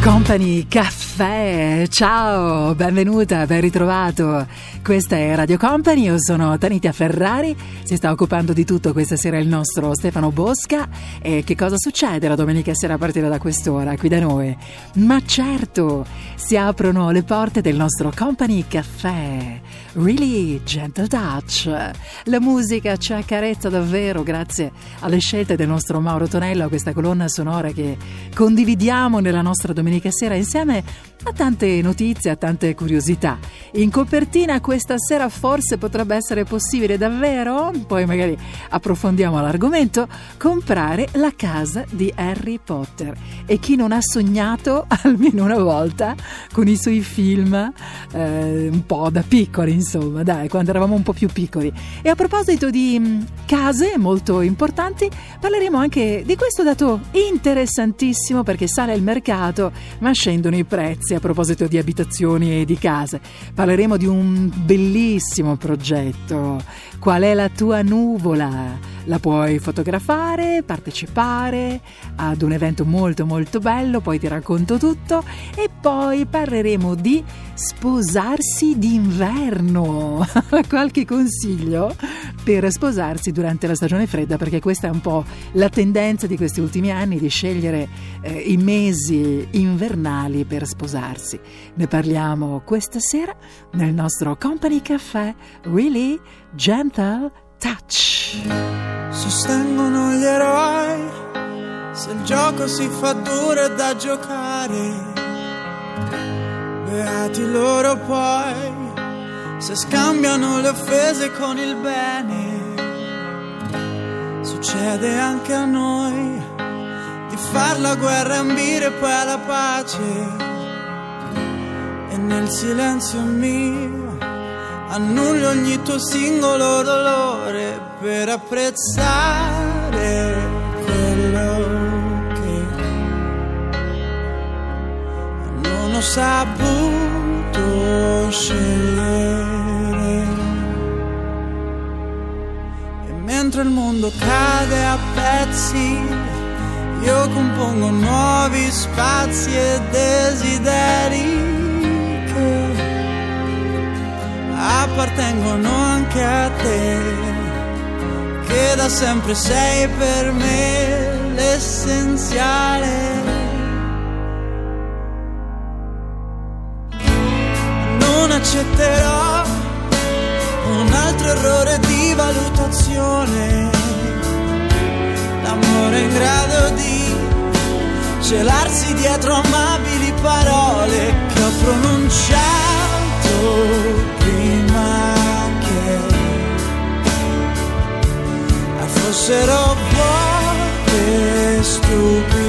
Company Caffè, ciao, benvenuta, ben ritrovato. Questa è Radio Company, io sono Tanitia Ferrari, si sta occupando di tutto questa sera il nostro Stefano Bosca. E che cosa succede la domenica sera a partire da quest'ora qui da noi? Ma certo, si aprono le porte del nostro Company Caffè. Really gentle touch. La musica ci accarezza davvero grazie alle scelte del nostro Mauro Tonello, a questa colonna sonora che condividiamo nella nostra domenica sera insieme a tante notizie, a tante curiosità. In copertina questa sera forse potrebbe essere possibile davvero, poi magari approfondiamo l'argomento, comprare la casa di Harry Potter. E chi non ha sognato almeno una volta con i suoi film, eh, un po' da piccoli insomma, dai, quando eravamo un po' più piccoli. E a proposito di mh, case molto importanti, parleremo anche di questo dato interessantissimo perché sale il mercato ma scendono i prezzi a proposito di abitazioni e di case. Parleremo di un bellissimo progetto. Qual è la tua nuvola? La puoi fotografare, partecipare ad un evento molto molto bello, poi ti racconto tutto e poi parleremo di sposarsi d'inverno. Qualche consiglio per sposarsi durante la stagione fredda perché questa è un po' la tendenza di questi ultimi anni di scegliere eh, i mesi invernali per sposarsi. Ne parliamo questa sera nel nostro Company Caffè Really Gentle Touch. Sostengono gli eroi se il gioco si fa duro è da giocare. Beati loro poi se scambiano le offese con il bene. Succede anche a noi di far la guerra e ambire poi alla pace. E nel silenzio mio annullo ogni tuo singolo dolore per apprezzare quello che non ho saputo scegliere. E mentre il mondo cade a pezzi, io compongo nuovi spazi e desideri appartengono anche a te, che da sempre sei per me l'essenziale. Non accetterò un altro errore di valutazione, l'amore in grado di celarsi dietro amabili parole che ho pronunciato fossero vuote stupide.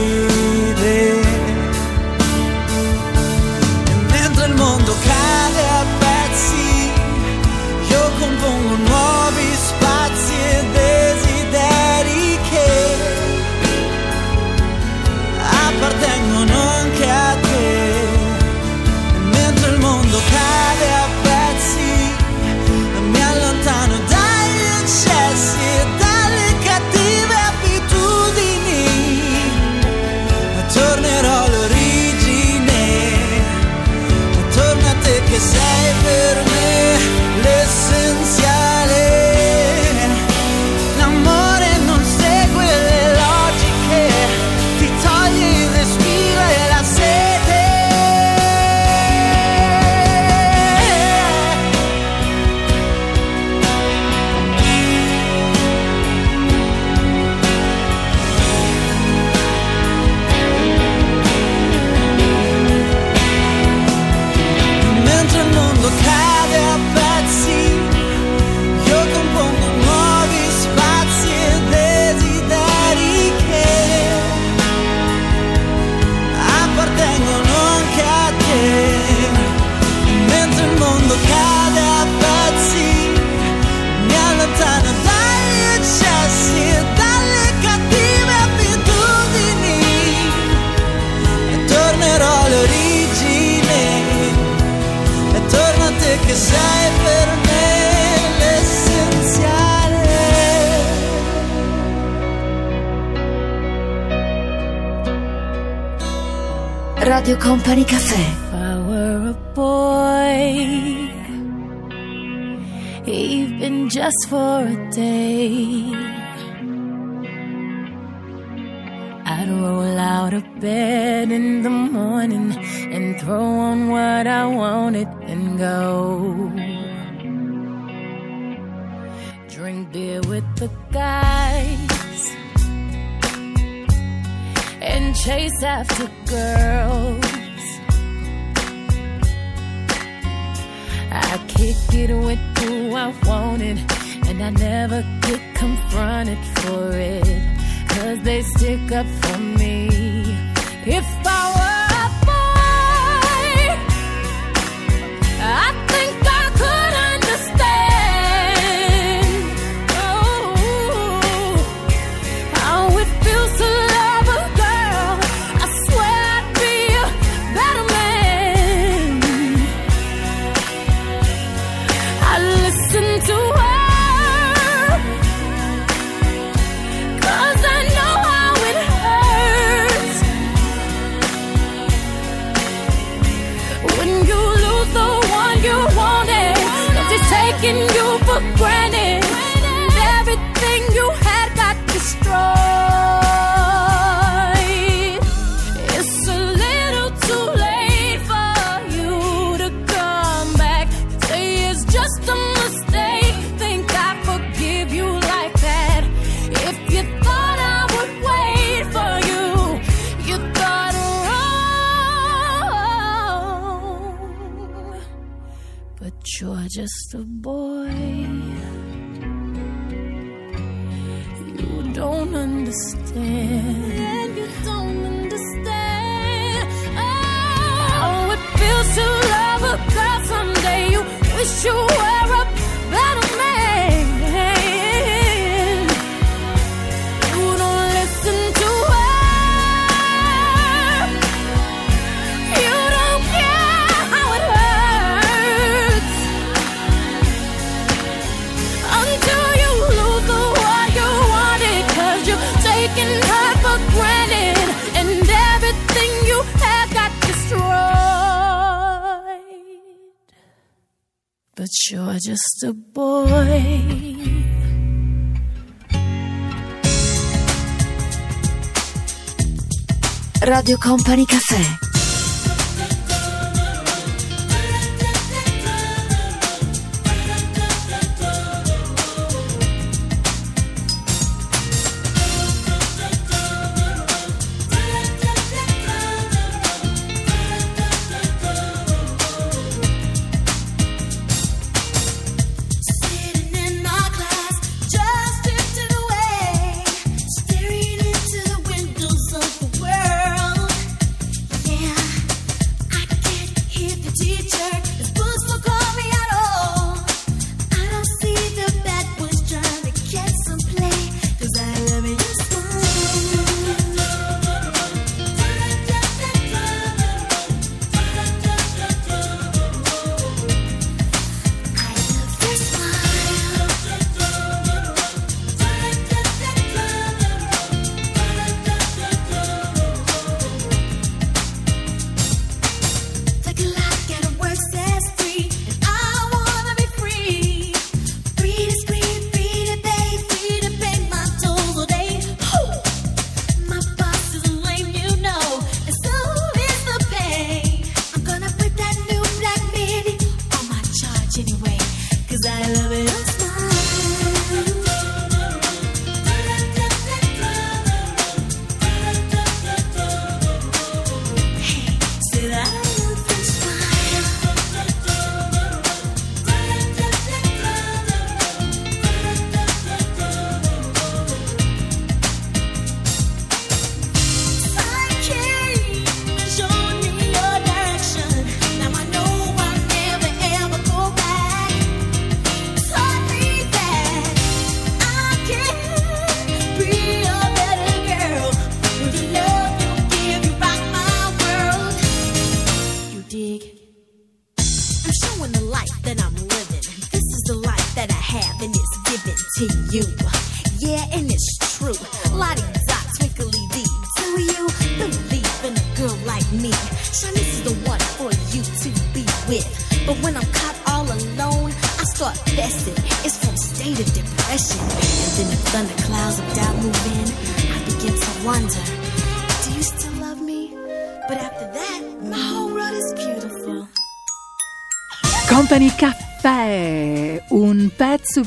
Radio Company Caffè.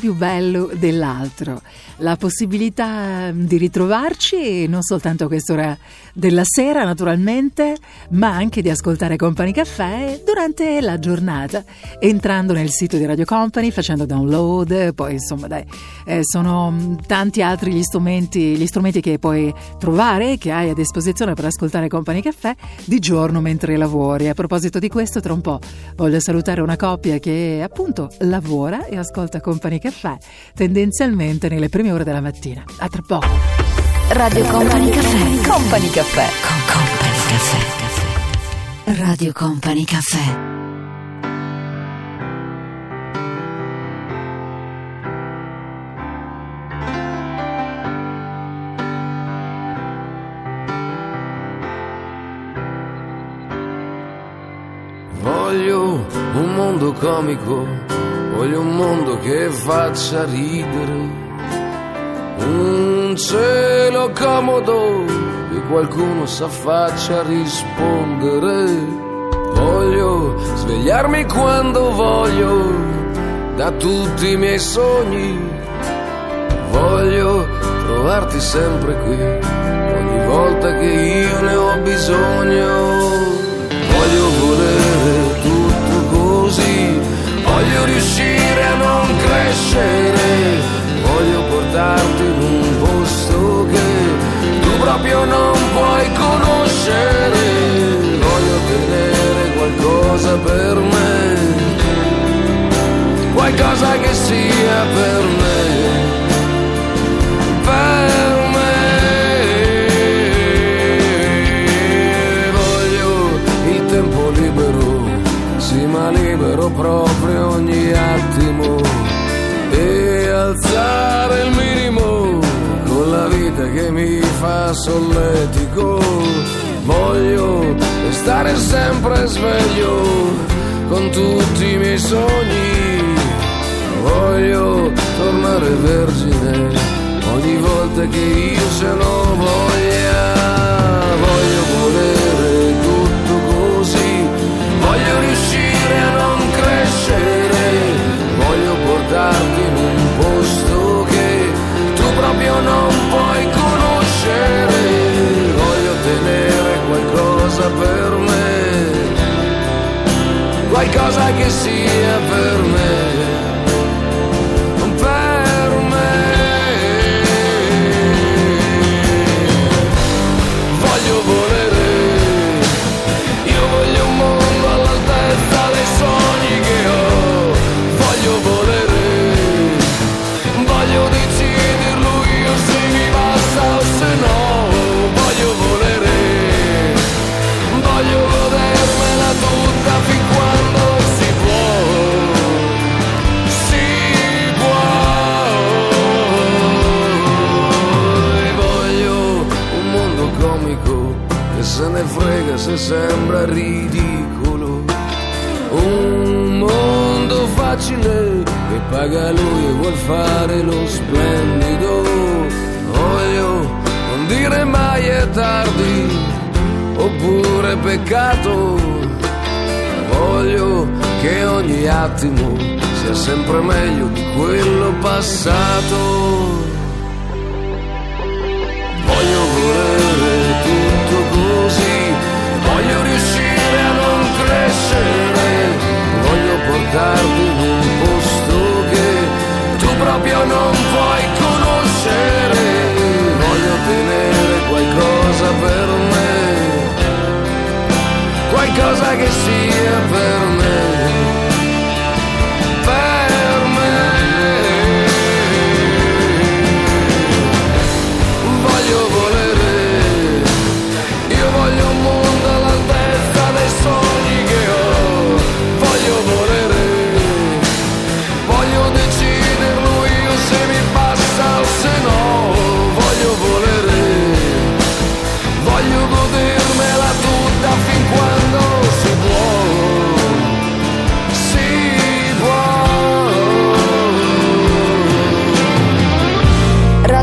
Più bello dell'altro. La possibilità di ritrovarci non soltanto a quest'ora della sera, naturalmente, ma anche di ascoltare Company Caffè durante la giornata, entrando nel sito di Radio Company, facendo download, poi insomma dai, eh, sono mm, tanti altri gli strumenti, gli strumenti che puoi trovare, che hai a disposizione per ascoltare Company Caffè di giorno mentre lavori. A proposito di questo, tra un po' voglio salutare una coppia che appunto lavora e ascolta Company Caffè tendenzialmente nelle prime ore della mattina. A tra poco. Radio Company Caffè. Company Caffè. Con Company Caffè. Radio Company Caffè. Voglio un mondo comico, voglio un mondo che faccia ridere. Un cielo comodo che qualcuno s'affaccia a rispondere. Voglio svegliarmi quando voglio da tutti i miei sogni. Voglio trovarti sempre qui ogni volta che io ne ho bisogno. Voglio volere tutto così, voglio riuscire a non crescere, voglio portarti non puoi conoscere, voglio tenere qualcosa per me, qualcosa che sia per me. Solletico. Voglio stare sempre sveglio con tutti i miei sogni. Voglio tornare vergine ogni volta che io se no voglia. Voglio volere tutto così, voglio riuscire a non crescere, voglio portarti qualcosa che sia per me. Frega se sembra ridicolo. Un mondo facile che paga lui e vuol fare lo splendido. Voglio non dire mai è tardi oppure peccato. Voglio che ogni attimo sia sempre meglio di quello passato. Crescere, voglio portarti in un posto che tu proprio non puoi conoscere, voglio tenere qualcosa per me, qualcosa che sia per me.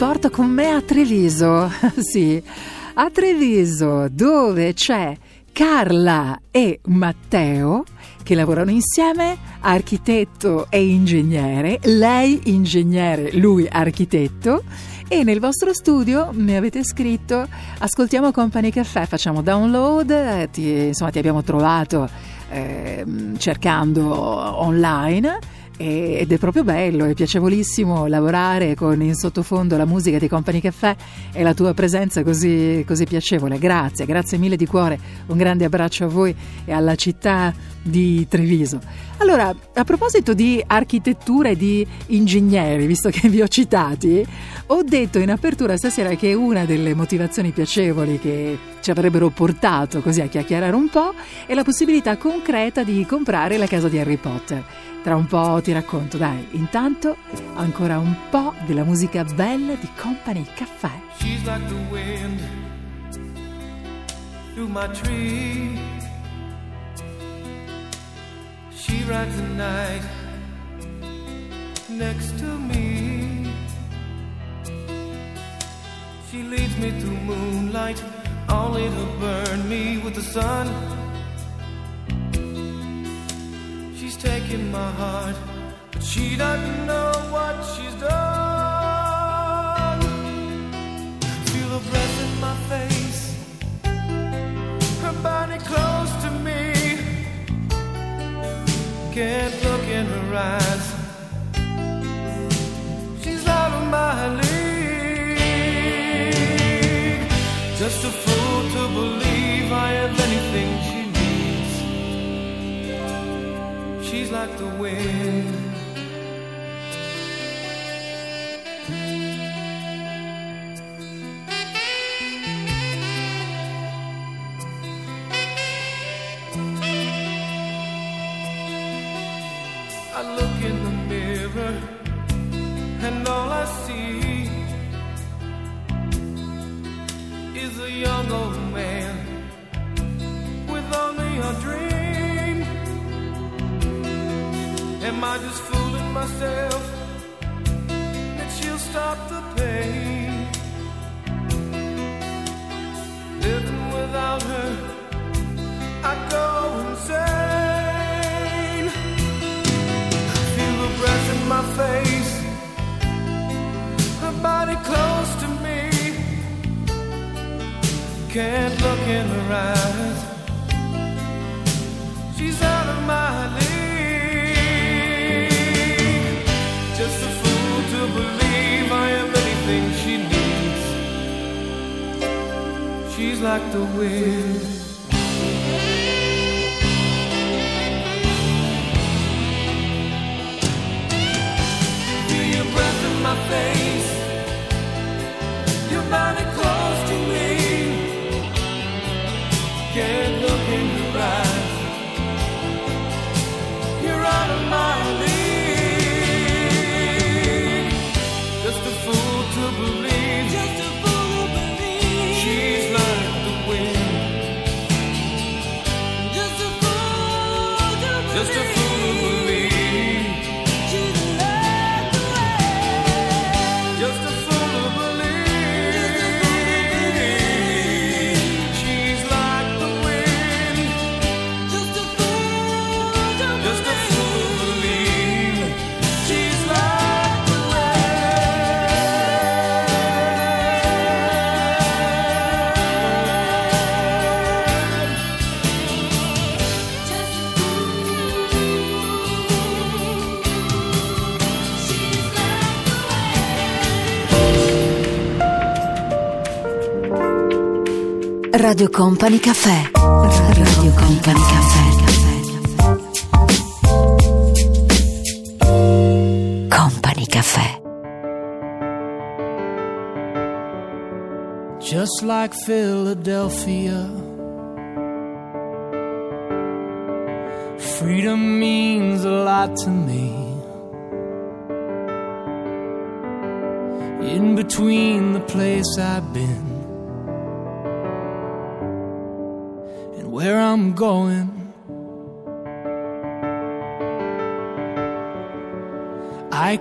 Porto con me a Treviso, sì, a Treviso dove c'è Carla e Matteo che lavorano insieme, architetto e ingegnere, lei ingegnere, lui architetto. E nel vostro studio mi avete scritto ascoltiamo Company Caffè, facciamo download, eh, ti, insomma ti abbiamo trovato ehm, cercando online ed è proprio bello, è piacevolissimo lavorare con in sottofondo la musica di Company Caffè e la tua presenza così, così piacevole. Grazie, grazie mille di cuore, un grande abbraccio a voi e alla città di Treviso. Allora, a proposito di architettura e di ingegneri, visto che vi ho citati, ho detto in apertura stasera che una delle motivazioni piacevoli che ci avrebbero portato così a chiacchierare un po' è la possibilità concreta di comprare la casa di Harry Potter. Tra un po' ti racconto, dai. Intanto ancora un po' della musica bella di Company Caffè. She's like the wind through my tree. She rides the night next to me. She leads me through moonlight, only to burn me with the sun. She's taking my heart, but she doesn't know what she's done. Feel her breath in my face, her body close to me. Can't look in her eyes. She's out of my league. Just a fool to believe I have anything like the wind. I look in the mirror and all I see is a young old man with only a dream. Am I just fooling myself that she'll stop the pain? Living without her, I go insane. I feel the breath in my face, her body close to me. Can't look in her eyes. She's out of my league. believe I am anything she needs. She's like the wind. Feel your breath in my face. Radio Company Caffè. Radio Company Caffè. Company Caffè. Just like Philadelphia, freedom means a lot to me. in between the place I've been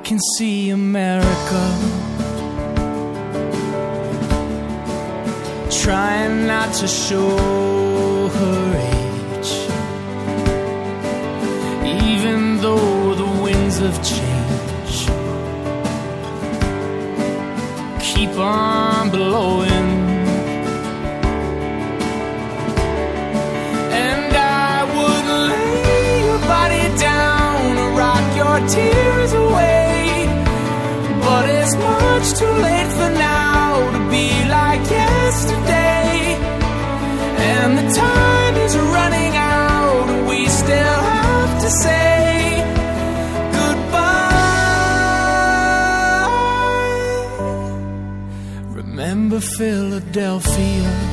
can see America. Trying not to show her age. Even though the winds of change keep on blowing. Philadelphia.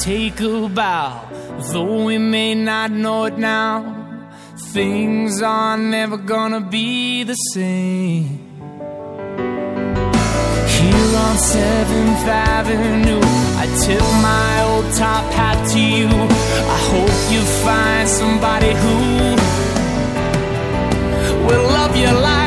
take a bow, though we may not know it now. Things are never gonna be the same. Here on 7th Avenue, I tip my old top hat to you. I hope you find somebody who will love you life.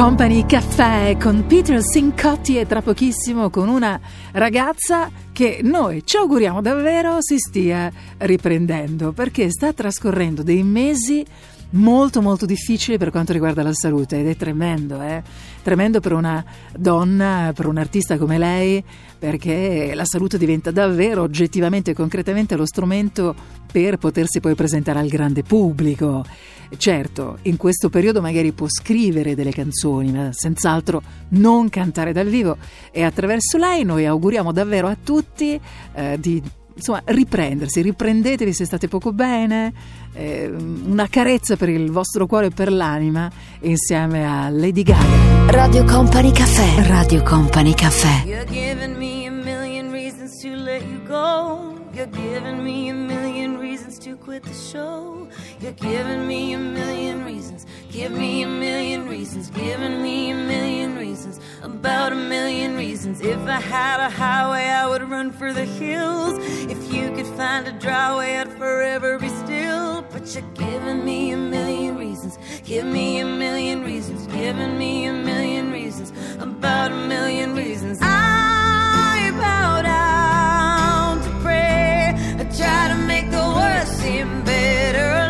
Company Caffè con Peter Sincotti e tra pochissimo con una ragazza che noi ci auguriamo davvero si stia riprendendo perché sta trascorrendo dei mesi molto molto difficili per quanto riguarda la salute ed è tremendo, eh? tremendo per una donna, per un artista come lei, perché la salute diventa davvero oggettivamente e concretamente lo strumento per potersi poi presentare al grande pubblico. Certo, in questo periodo magari può scrivere delle canzoni, ma senz'altro non cantare dal vivo e attraverso lei noi auguriamo davvero a tutti eh, di insomma riprendersi, riprendetevi se state poco bene, eh, una carezza per il vostro cuore e per l'anima insieme a Lady Gaga. Radio Company Caffè. Radio Company Caffè. You're giving me a million reasons to let you go. You're giving me a million reasons to quit the show. You're giving me a million reasons. Give me a million reasons. Giving me a million reasons. About a million reasons. If I had a highway, I would run for the hills. If you could find a dry way, I'd forever be still. But you're giving me a million reasons. Give me a million reasons. Giving me a million reasons. About a million reasons. I bow down to pray. I try to make the worst seem better.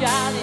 jolly.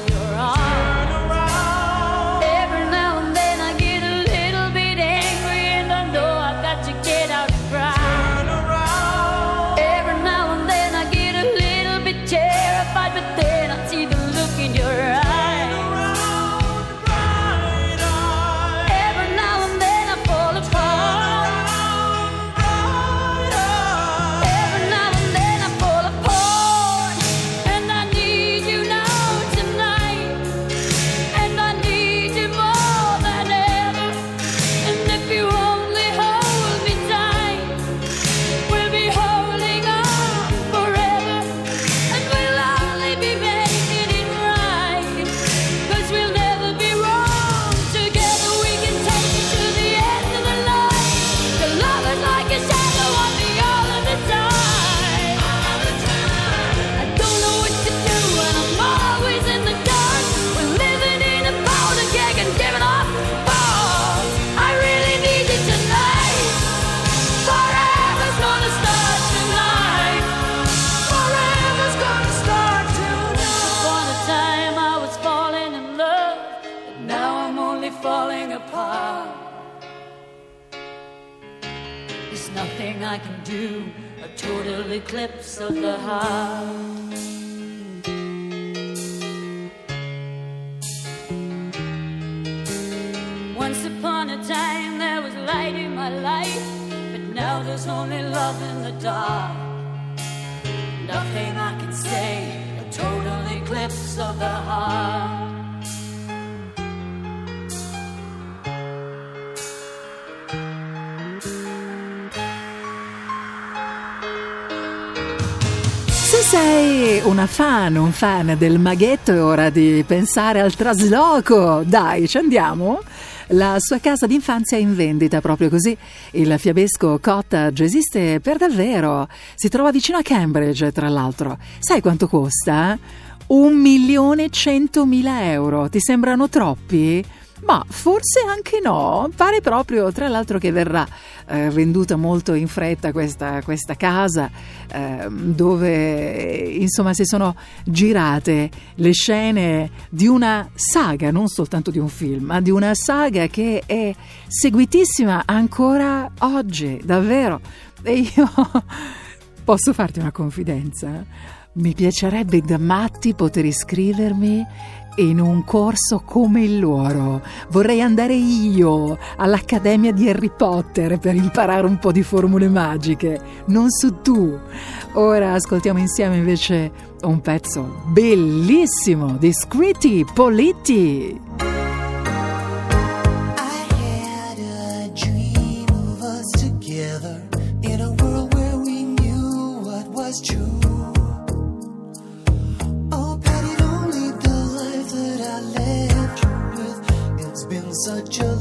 Do. A total eclipse of the heart. Una fan, un fan del maghetto, è ora di pensare al trasloco. Dai, ci andiamo? La sua casa d'infanzia è in vendita, proprio così. Il fiabesco cottage esiste per davvero. Si trova vicino a Cambridge, tra l'altro. Sai quanto costa? Un milione e centomila euro. Ti sembrano troppi? Ma forse anche no, pare proprio tra l'altro che verrà eh, venduta molto in fretta questa, questa casa eh, dove insomma si sono girate le scene di una saga, non soltanto di un film, ma di una saga che è seguitissima ancora oggi, davvero. E io posso farti una confidenza? Mi piacerebbe da matti poter iscrivermi in un corso come il loro. Vorrei andare io all'Accademia di Harry Potter per imparare un po' di formule magiche, non su tu. Ora ascoltiamo insieme invece un pezzo bellissimo di Scritti Politti. Such a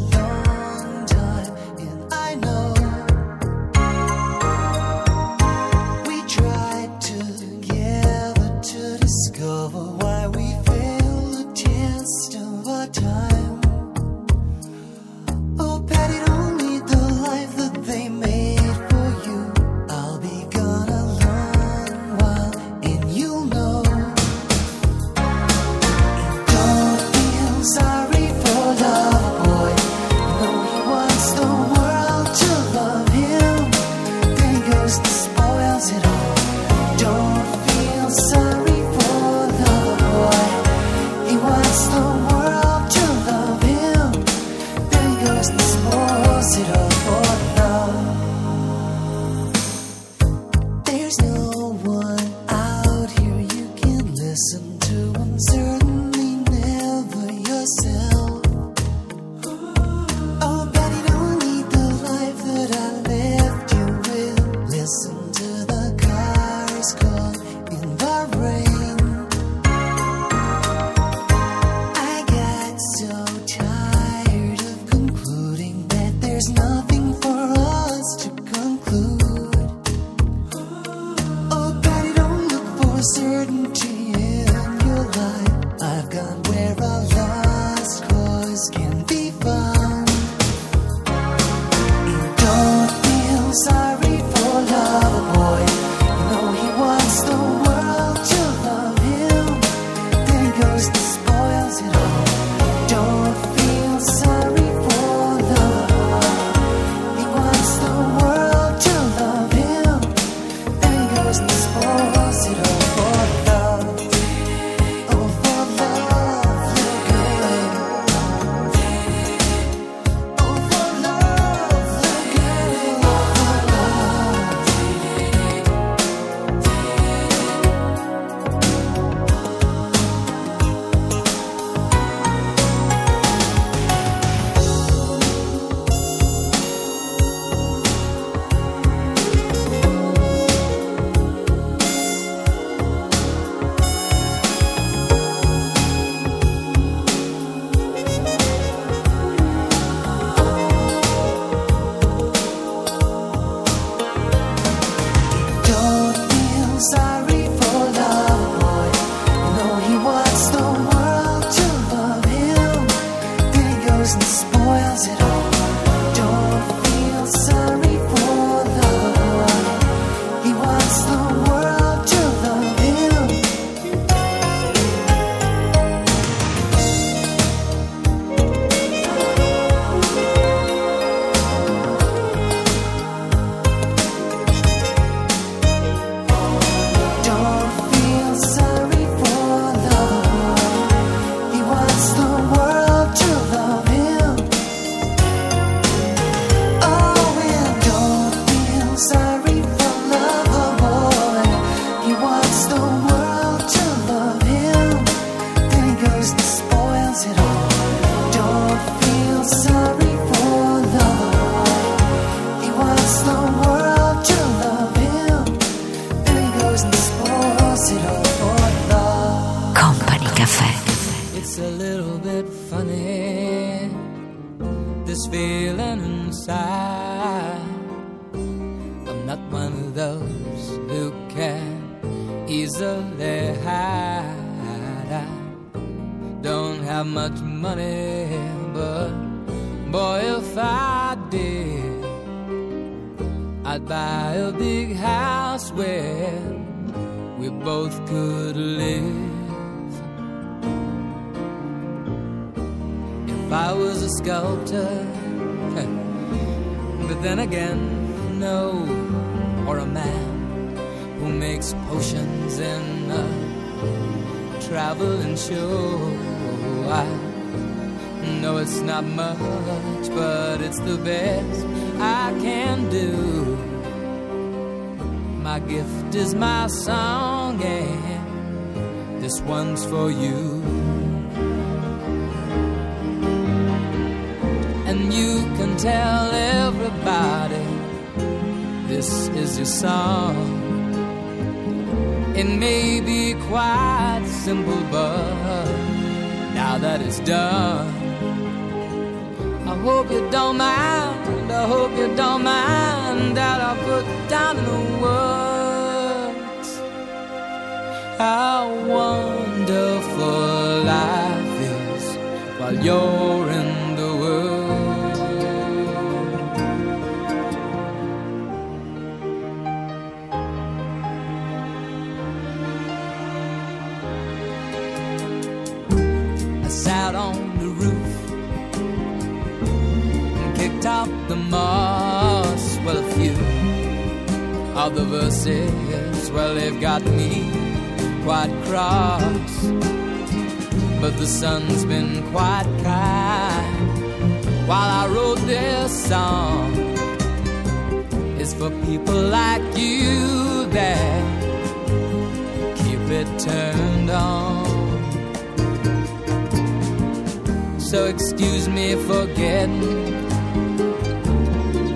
quite kind while I wrote this song. It's for people like you that keep it turned on. so excuse me for getting.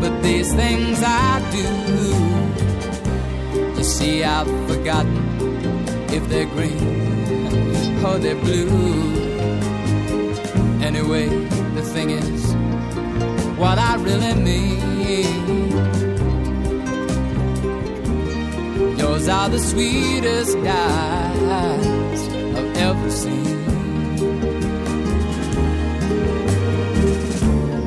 But these things I do, you see, I've forgotten if they're green or they're blue. Anyway, the thing is, what I really mean. Yours are the sweetest eyes I've ever seen.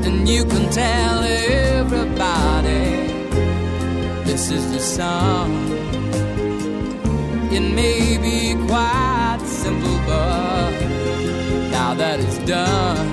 And you can tell everybody this is the song. It may be quite simple, but now that it's done,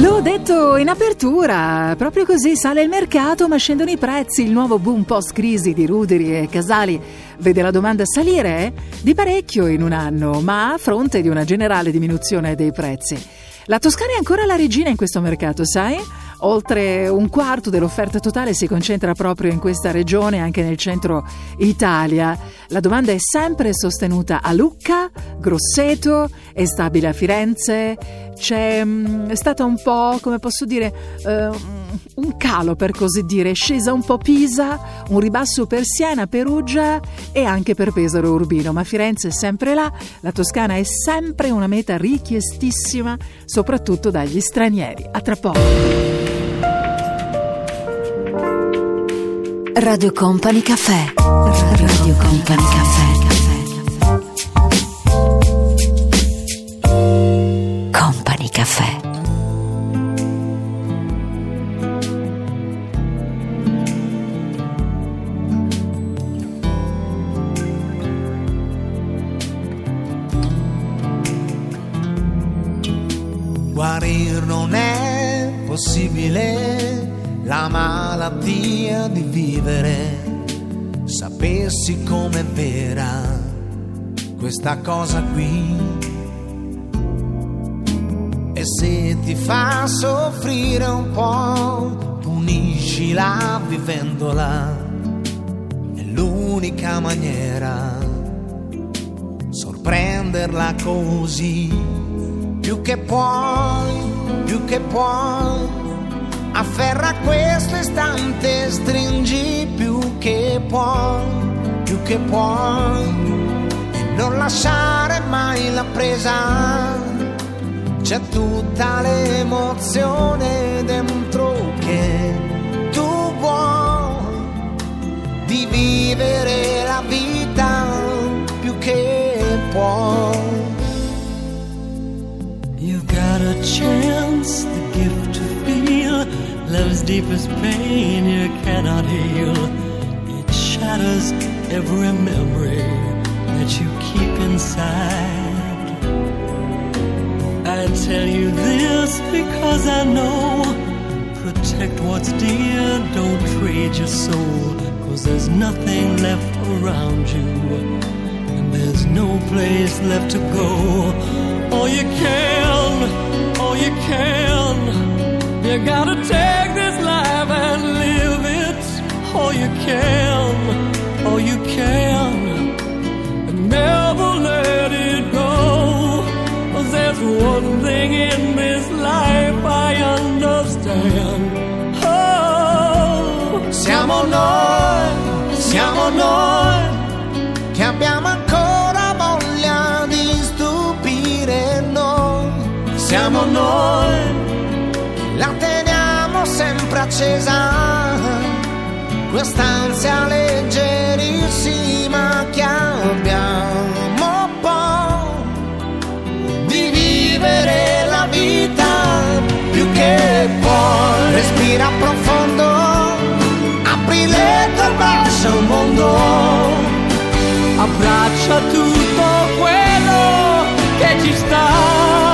L'ho detto in apertura, proprio così sale il mercato ma scendono i prezzi, il nuovo boom post-crisi di Ruderi e Casali vede la domanda salire di parecchio in un anno, ma a fronte di una generale diminuzione dei prezzi. La Toscana è ancora la regina in questo mercato, sai? Oltre un quarto dell'offerta totale si concentra proprio in questa regione, anche nel centro Italia. La domanda è sempre sostenuta a Lucca, Grosseto, è stabile a Firenze. C'è mm, è stata un po', come posso dire, eh, un calo per così dire, è scesa un po' Pisa, un ribasso per Siena, Perugia e anche per Pesaro Urbino, ma Firenze è sempre là, la Toscana è sempre una meta richiestissima, soprattutto dagli stranieri. A tra poco. Radio Company Caffè. Radio Company Caffè. Company Caffè. Guarir non è possibile la malattia di vivere. Sapessi com'è vera questa cosa qui. E se ti fa soffrire un po', punisci Goccila vivendola, è l'unica maniera. Sorprenderla così, più che puoi, più che puoi. Afferra questo istante, stringi più che puoi, più che puoi. E non lasciare mai la presa c'è tutta l'emozione dentro che tu vuoi di vivere la vita più che puoi. You've got a chance, love's deepest pain you cannot heal. It shatters every memory that you keep inside. I tell you this because I know. Protect what's dear, don't trade your soul. Cause there's nothing left around you, and there's no place left to go. All you can, all you can. You gotta take this life and live it. All you can, all you can. And never let it go. there's one thing in this life I understand. Oh, Siamo noi, siamo noi che abbiamo ancora voglia di stupire noi. Siamo noi, teniamo sempre accesa, quest'ansia leggerissima che abbiamo poi di vivere la vita più che puoi. Respira profondo, apri le tue braccia al mondo. abbraccia tutto quello che ci sta.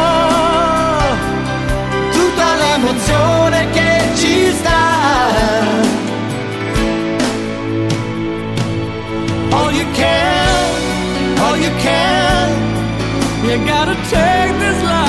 Can, You gotta take this life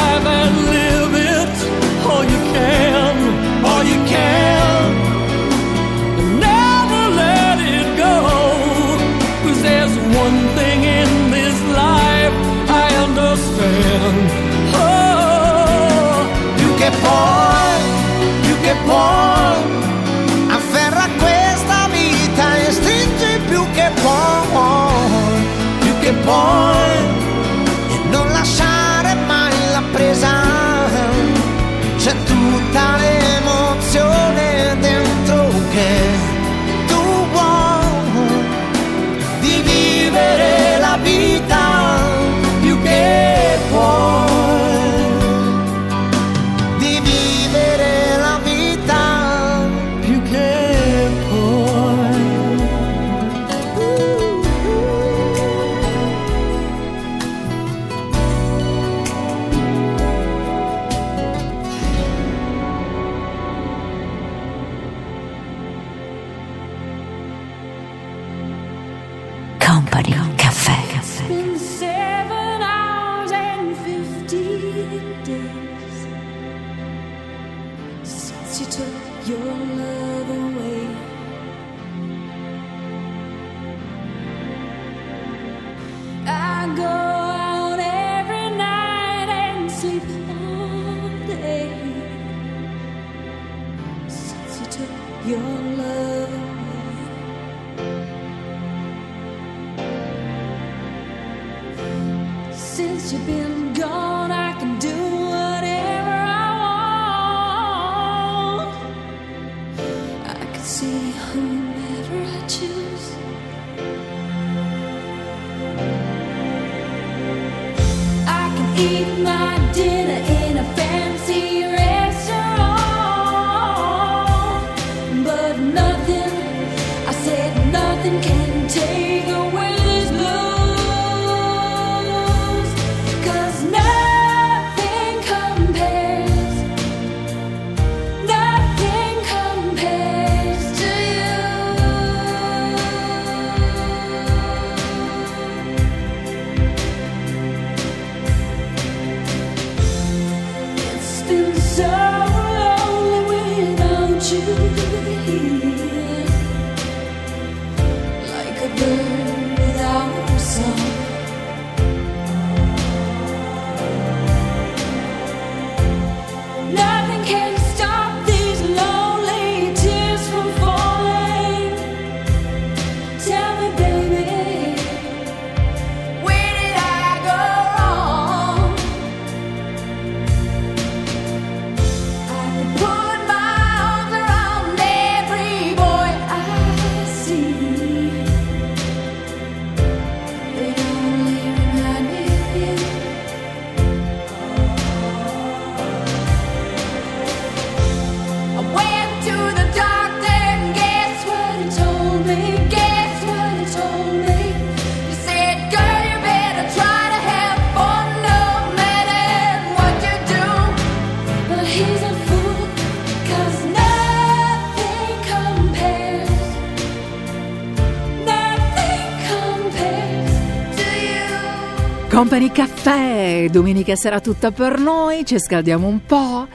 Company Caffè, domenica sera tutta per noi, ci scaldiamo un po'.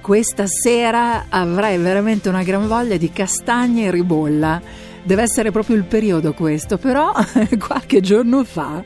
Questa sera avrei veramente una gran voglia di castagne e ribolla. Deve essere proprio il periodo questo, però qualche giorno fa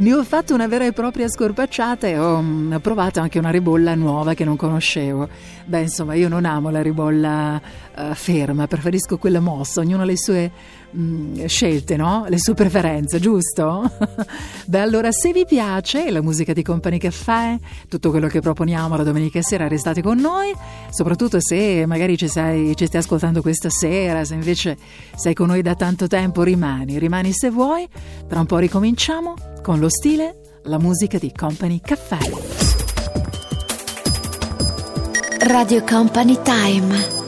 mi ho fatto una vera e propria scorpacciata e ho mm, provato anche una ribolla nuova che non conoscevo. Beh, insomma, io non amo la ribolla eh, ferma, preferisco quella mossa, ognuno ha le sue mm, scelte, no? Le sue preferenze, giusto? Beh, allora, se vi piace la musica di Company Caffè, tutto quello che proponiamo la domenica sera, restate con noi, soprattutto se magari ci, sei, ci stai ascoltando questa sera, se invece sei con noi da tanto tempo, rimani, rimani se vuoi. Tra un po' ricominciamo con lo stile, la musica di Company Caffè. Radio Company Time.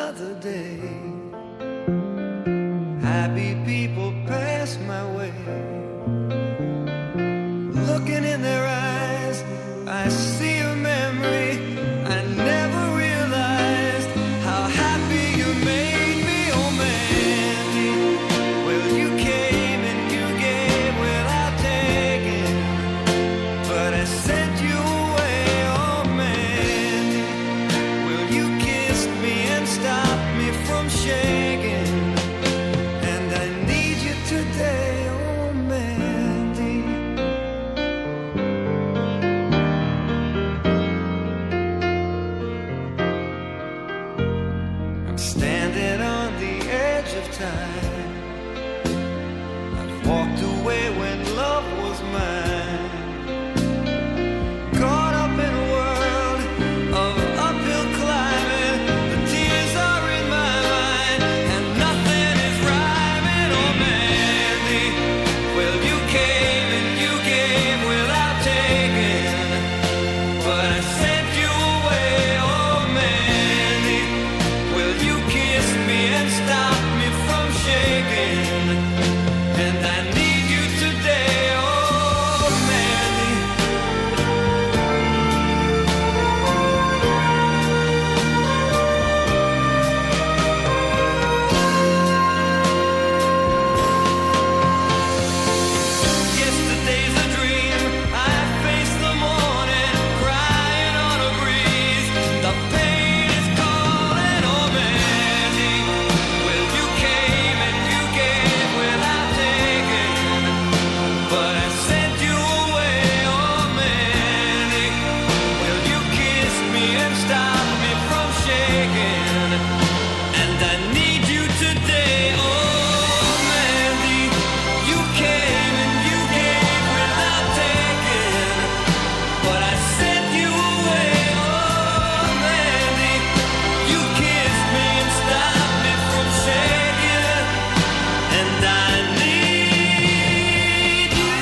Another day.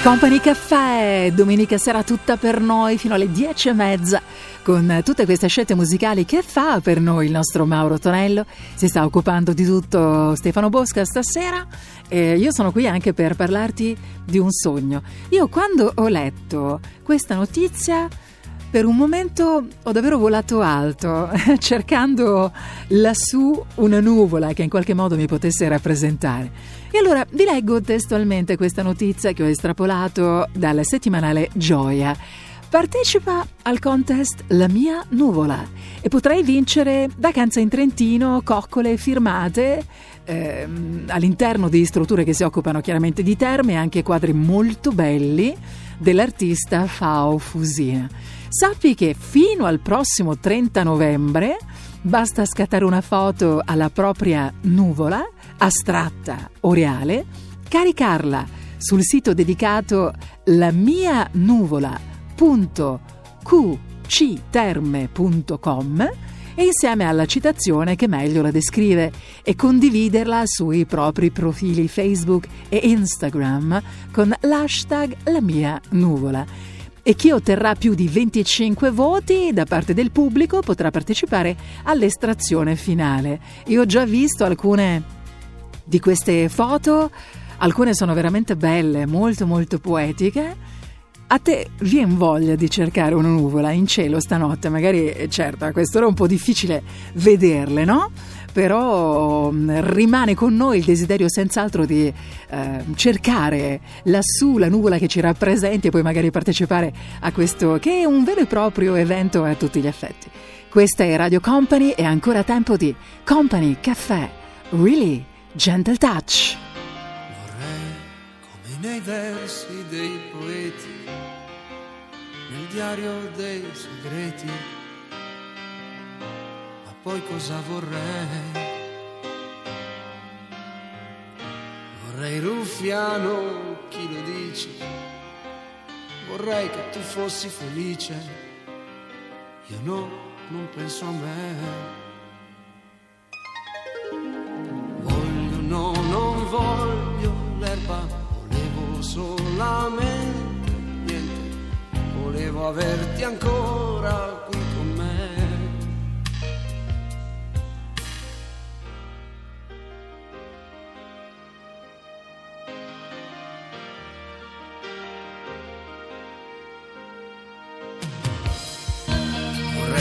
Company Caffè, domenica sera tutta per noi fino alle dieci e mezza con tutte queste scelte musicali che fa per noi il nostro Mauro Tonello. Si sta occupando di tutto Stefano Bosca stasera e io sono qui anche per parlarti di un sogno. Io quando ho letto questa notizia per un momento ho davvero volato alto, cercando lassù una nuvola che in qualche modo mi potesse rappresentare. E allora vi leggo testualmente questa notizia che ho estrapolato dal settimanale Gioia. Partecipa al contest La mia nuvola e potrai vincere vacanze in Trentino, coccole firmate ehm, all'interno di strutture che si occupano chiaramente di terme e anche quadri molto belli dell'artista Fao Fusina. Sappi che fino al prossimo 30 novembre basta scattare una foto alla propria nuvola, astratta o reale, caricarla sul sito dedicato la mia nuvola.qcterme.com e insieme alla citazione che meglio la descrive e condividerla sui propri profili Facebook e Instagram con l'hashtag la mia nuvola. E chi otterrà più di 25 voti da parte del pubblico potrà partecipare all'estrazione finale. Io ho già visto alcune di queste foto, alcune sono veramente belle, molto molto poetiche. A te viene voglia di cercare una nuvola in cielo stanotte? Magari, eh, certo, a quest'ora è un po' difficile vederle, no? Però mm, rimane con noi il desiderio senz'altro di eh, cercare lassù la nuvola che ci rappresenti e poi magari partecipare a questo che è un vero e proprio evento a tutti gli effetti. Questa è Radio Company e ancora tempo di Company Caffè. Really Gentle Touch. come nei versi dei poeti, nel diario dei segreti. Poi cosa vorrei? Vorrei ruffiano, chi lo dice? Vorrei che tu fossi felice. Io no, non penso a me. Voglio, no, non voglio l'erba, volevo solamente niente, volevo averti ancora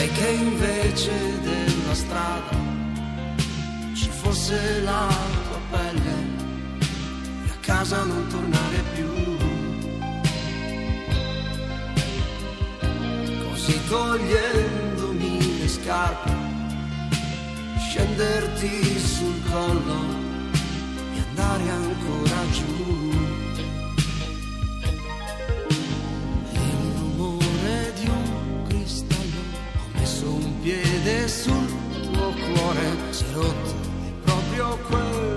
Vorrei che invece della strada ci fosse la tua pelle e a casa non tornare più. Così togliendomi le scarpe, scenderti sul collo e andare ancora giù. Piede sul tuo cuore, è rotto è proprio quello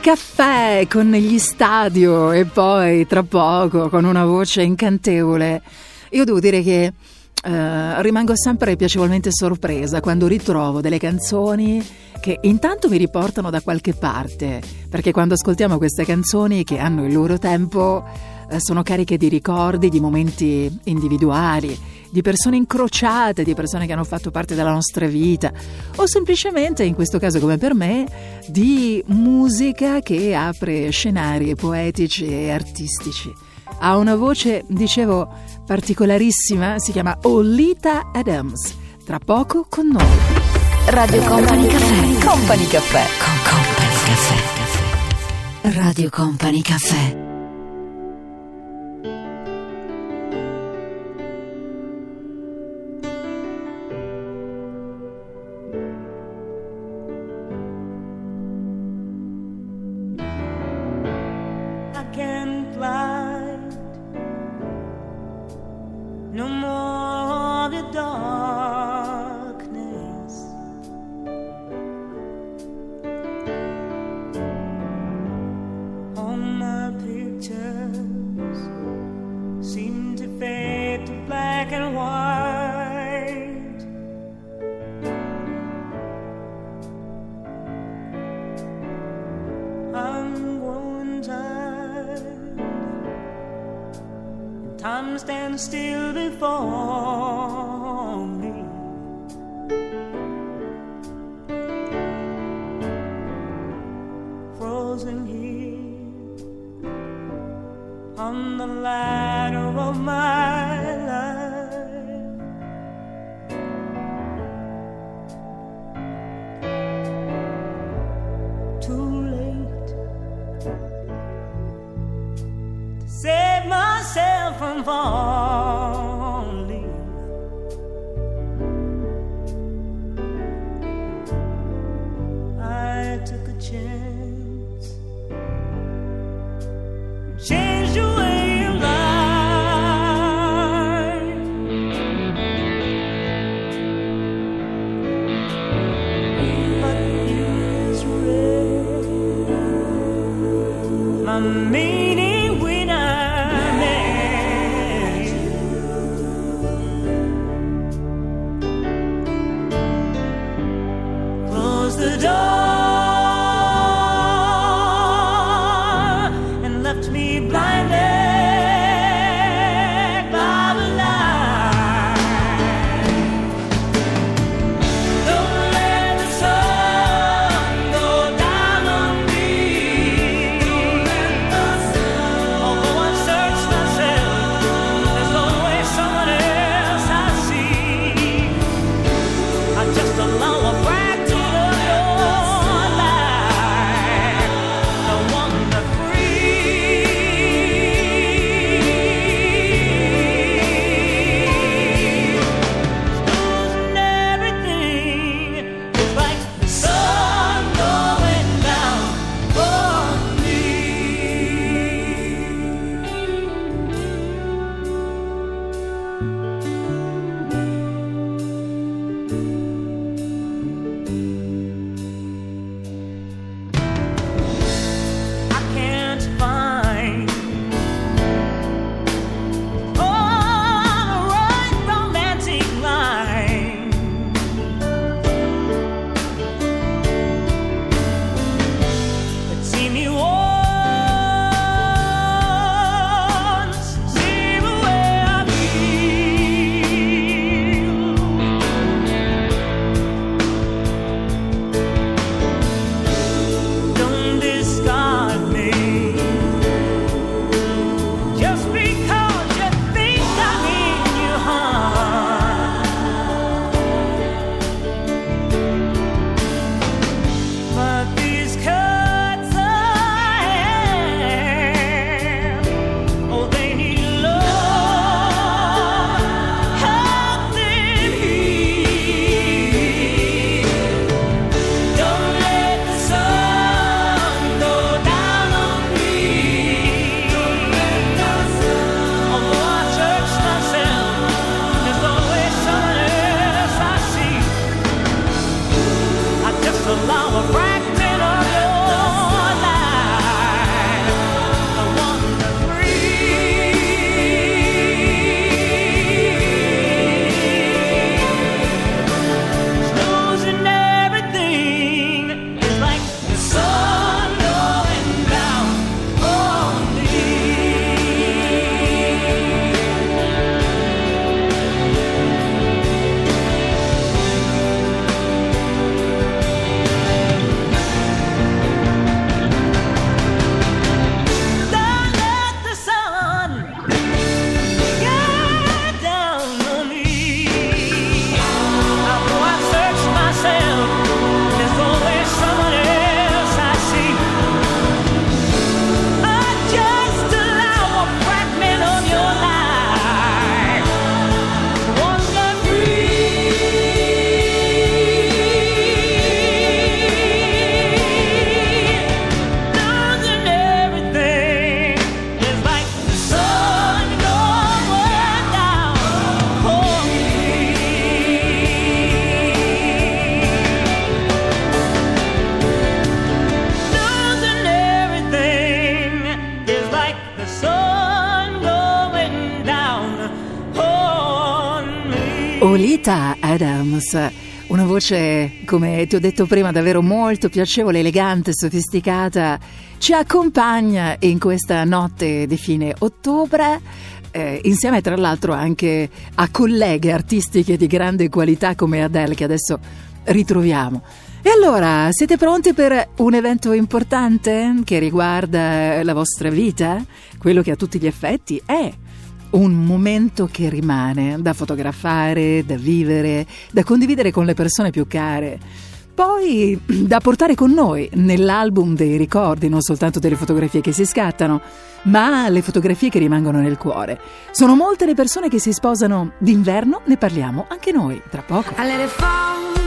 Caffè con gli stadio e poi tra poco con una voce incantevole. Io devo dire che eh, rimango sempre piacevolmente sorpresa quando ritrovo delle canzoni che intanto mi riportano da qualche parte, perché quando ascoltiamo queste canzoni che hanno il loro tempo eh, sono cariche di ricordi, di momenti individuali, di persone incrociate, di persone che hanno fatto parte della nostra vita o semplicemente, in questo caso come per me, di musica che apre scenari poetici e artistici. Ha una voce, dicevo, particolarissima, si chiama Olita Adams. Tra poco con noi. Radio Company Caffè. Company Caffè. Con Company Caffè. Radio Company Caffè. Davis, una voce, come ti ho detto prima, davvero molto piacevole, elegante, sofisticata, ci accompagna in questa notte di fine ottobre. Eh, insieme tra l'altro anche a colleghe artistiche di grande qualità come Adele che adesso ritroviamo. E allora, siete pronti per un evento importante che riguarda la vostra vita? Quello che a tutti gli effetti è un momento che rimane da fotografare, da vivere, da condividere con le persone più care. Poi da portare con noi nell'album dei ricordi, non soltanto delle fotografie che si scattano, ma le fotografie che rimangono nel cuore. Sono molte le persone che si sposano d'inverno, ne parliamo anche noi tra poco. I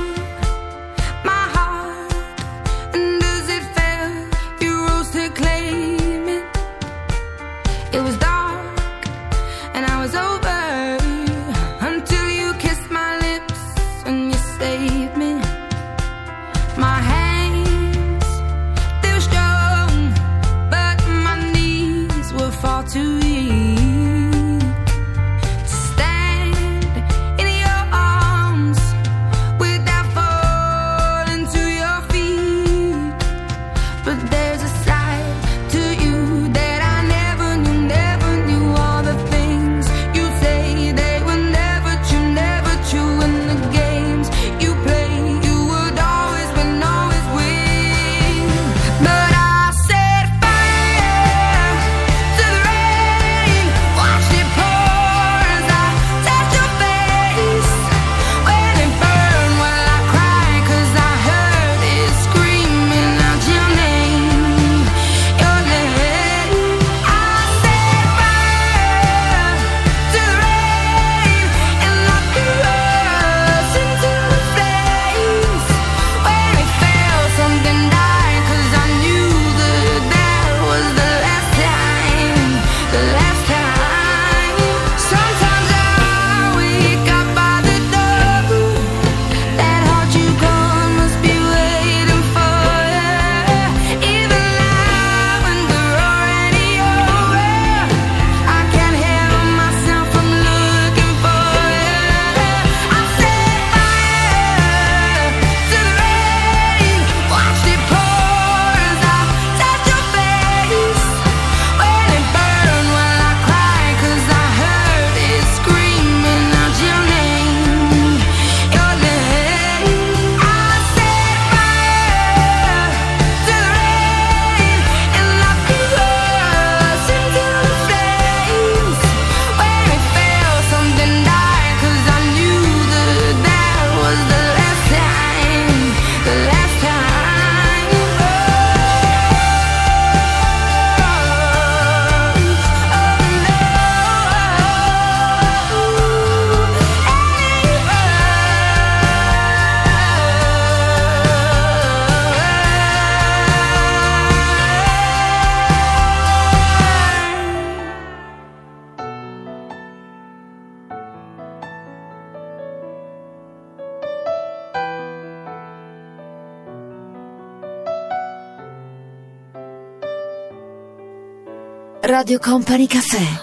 Radio Company Caffè.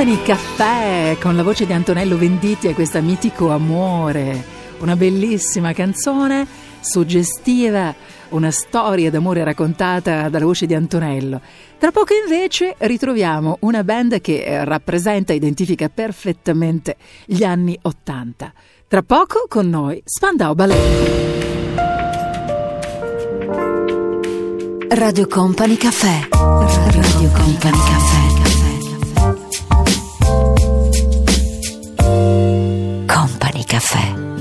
Company Caffè con la voce di Antonello Venditti e questa mitico amore, una bellissima canzone suggestiva, una storia d'amore raccontata dalla voce di Antonello. Tra poco invece ritroviamo una band che eh, rappresenta e identifica perfettamente gli anni Ottanta. Tra poco con noi Spandau Ballet. Radio Company Caffè. Radio Company Caffè. café.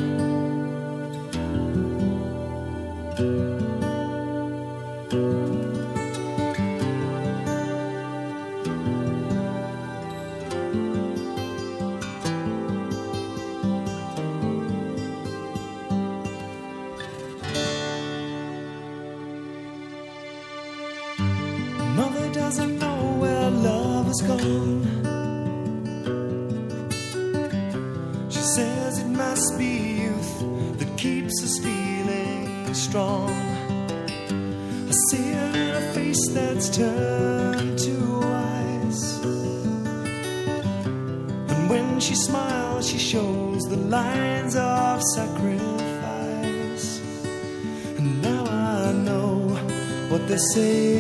say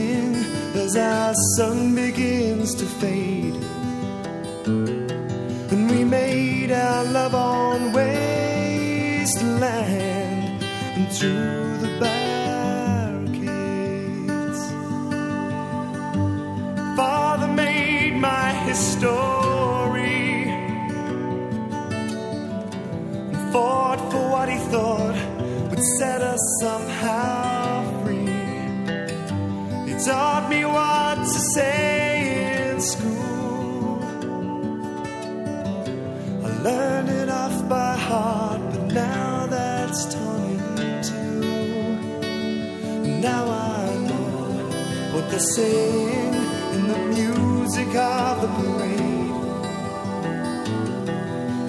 what they sing in the music of the parade.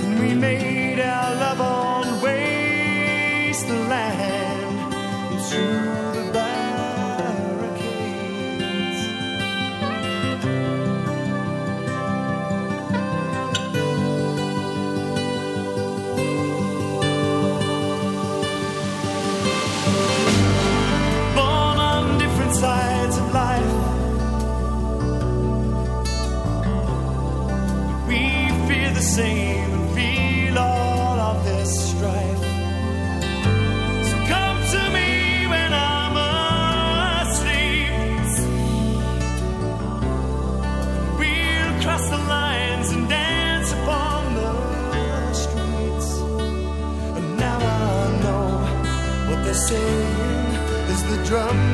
And we made drum.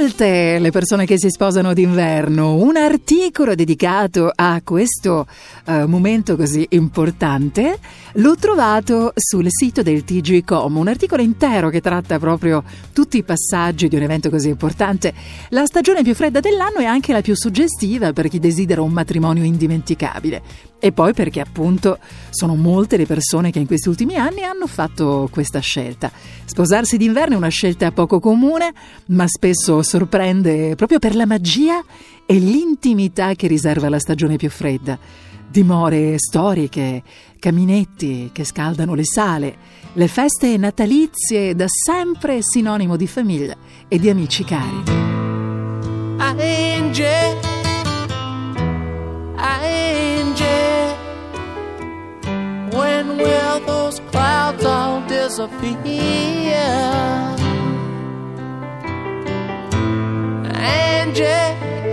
Molte le persone che si sposano d'inverno. Un articolo dedicato a questo eh, momento così importante l'ho trovato sul sito del TG.com, un articolo intero che tratta proprio tutti i passaggi di un evento così importante. La stagione più fredda dell'anno è anche la più suggestiva per chi desidera un matrimonio indimenticabile. E poi perché appunto sono molte le persone che in questi ultimi anni hanno fatto questa scelta. Sposarsi d'inverno è una scelta poco comune, ma spesso sorprende proprio per la magia e l'intimità che riserva la stagione più fredda. Dimore storiche, caminetti che scaldano le sale, le feste natalizie da sempre sinonimo di famiglia e di amici cari. Angie, Angie, Angie,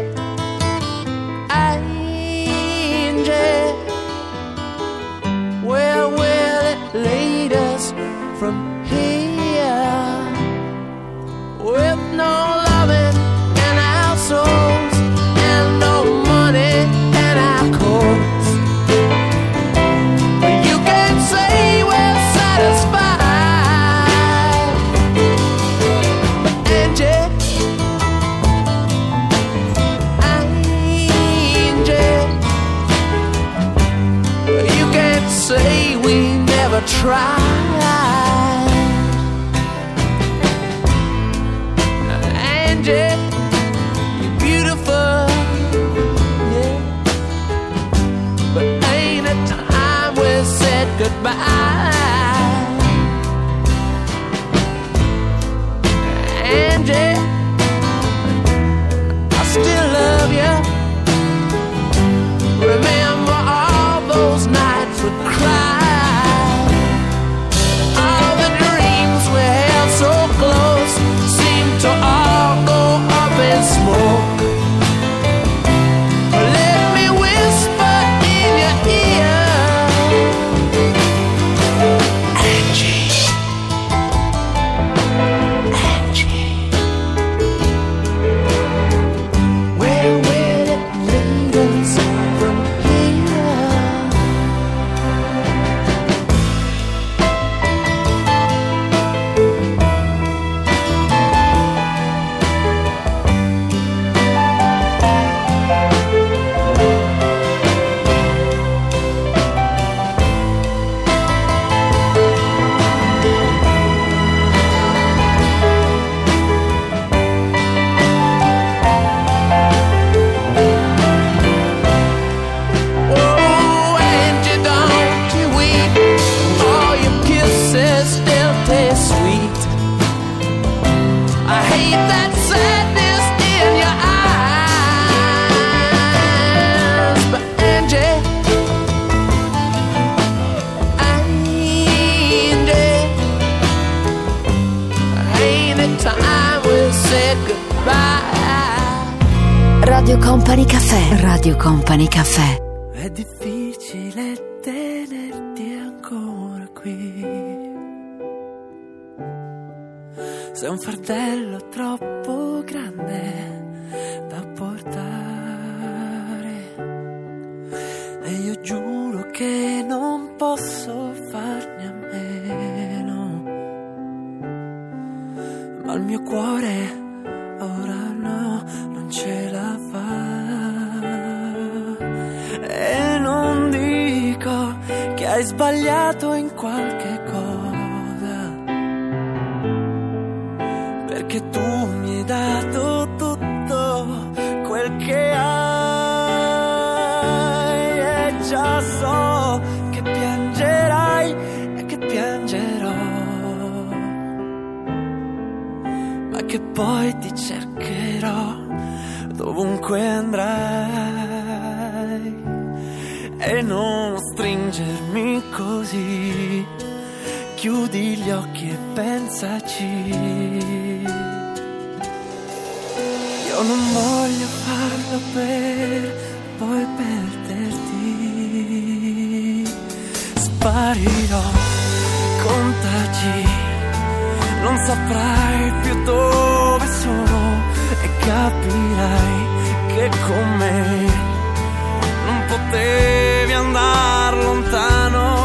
potevi andare lontano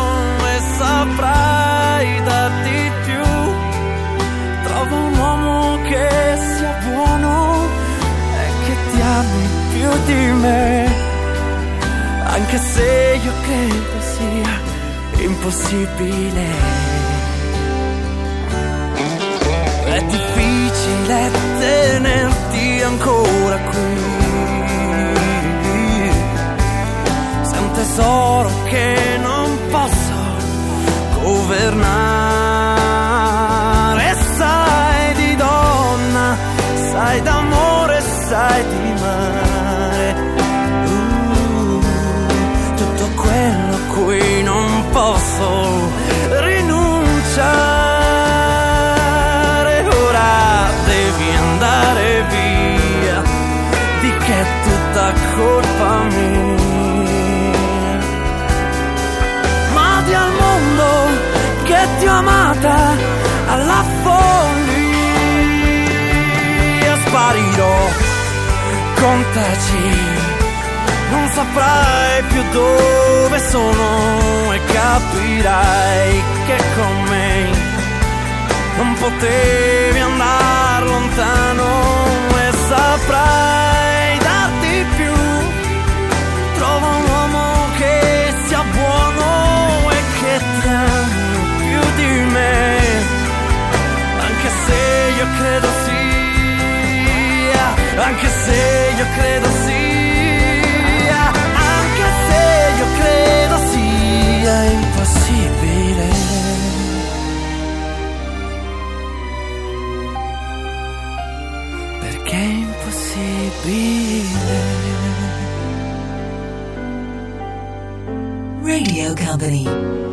e saprai darti più. Trova un uomo che sia buono e che ti ami più di me, anche se io credo sia impossibile. È difficile tenerti ancora qui. Tesoro che non posso governare. Sai di donna, sai d'amore, sai di ho amata alla follia sparirò con te ci non saprai più dove sono e capirai che con me non potevi andare lontano e saprai darti più. Trova un uomo che sia buono me, anche se io credo sia, anche se io credo sia, anche se io credo sia impossibile. Perché è impossibile. Radio Company.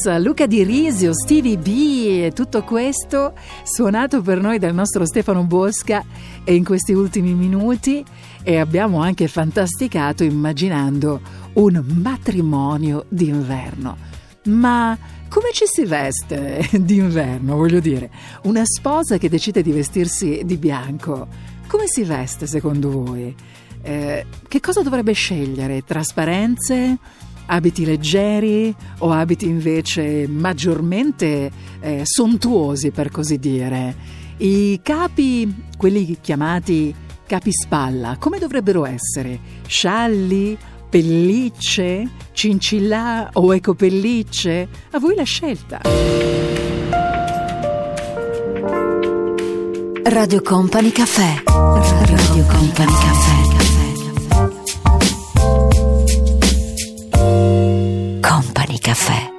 Stones, Luca Di Risio, Stevie B e tutto questo suonato per noi dal nostro Stefano Bosca e in questi ultimi minuti e abbiamo anche fantasticato immaginando un matrimonio d'inverno. Ma come ci si veste d'inverno, voglio dire? Una sposa che decide di vestirsi di bianco, come si veste secondo voi? Eh, che cosa dovrebbe scegliere? Trasparenze? Abiti leggeri o abiti invece maggiormente eh, sontuosi, per così dire? I capi, quelli chiamati capi spalla, come dovrebbero essere? Scialli, pellicce, cincillà o ecopellicce? A voi la scelta. Radio Company Caffè. Radio Company Caffè. Company Caffè.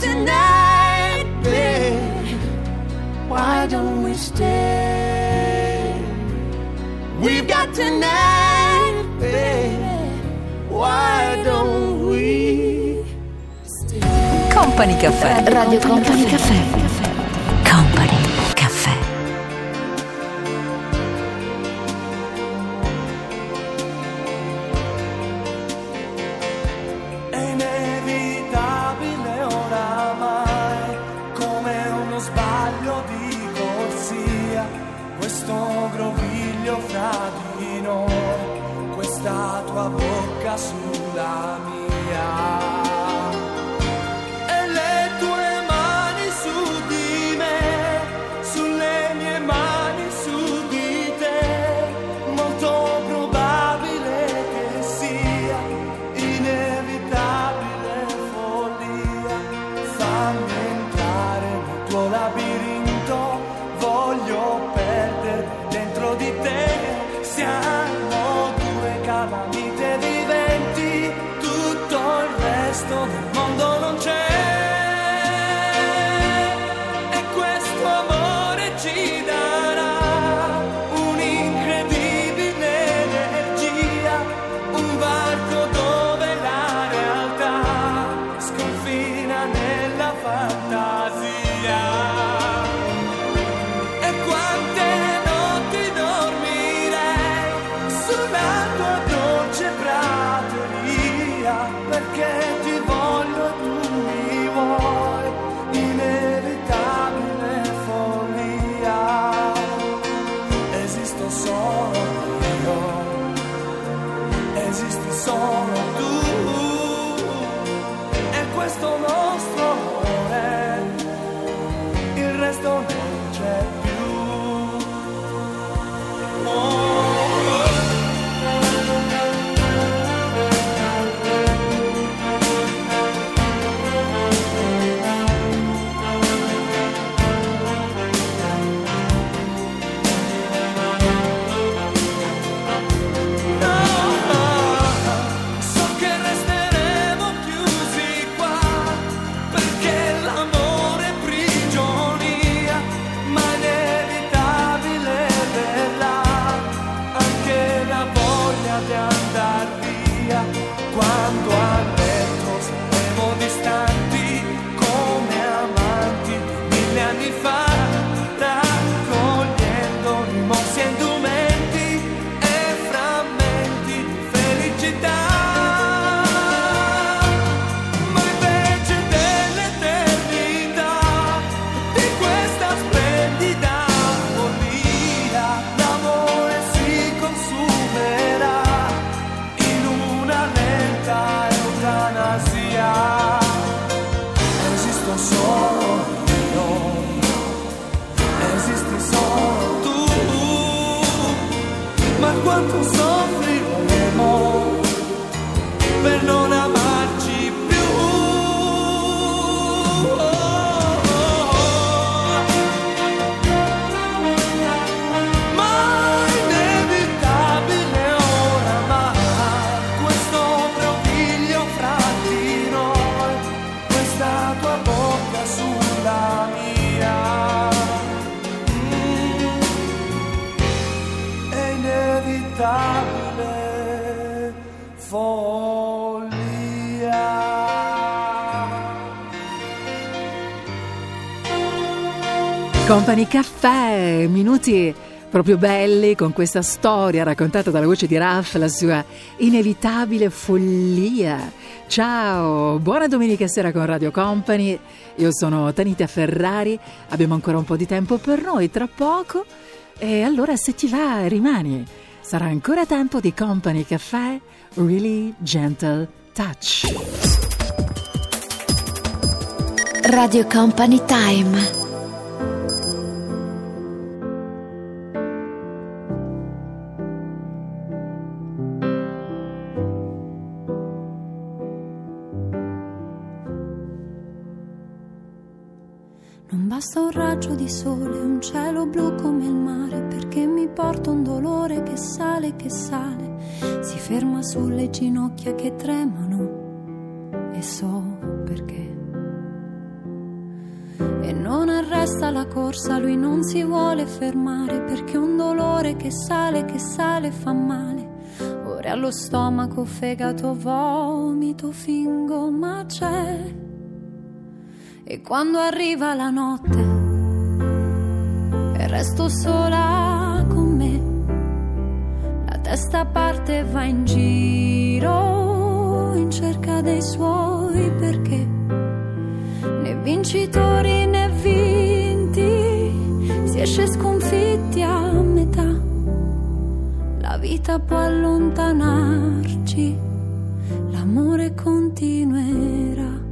Tonight, babe. Why don't we stay? We've got tonight, babe. Why don't we stay? Company Caffè. Radio Company Caffè. Company Caffè, minuti proprio belli con questa storia raccontata dalla voce di Ralph, la sua inevitabile follia. Ciao, buona domenica sera con Radio Company. Io sono Tanita Ferrari, abbiamo ancora un po' di tempo per noi, tra poco. E allora se ti va, rimani. Sarà ancora tempo di Company Caffè, Really Gentle Touch. Radio Company Time. Basta un raggio di sole, un cielo blu come il mare, perché mi porta un dolore che sale, che sale, si ferma sulle ginocchia che tremano e so perché. E non arresta la corsa, lui non si vuole fermare, perché un dolore che sale, che sale fa male. Ora allo stomaco, fegato, vomito, fingo, ma c'è. E quando arriva la notte e resto sola con me, la testa parte e va in giro in cerca dei suoi perché né vincitori né vinti si esce sconfitti a metà. La vita può allontanarci, l'amore continuerà.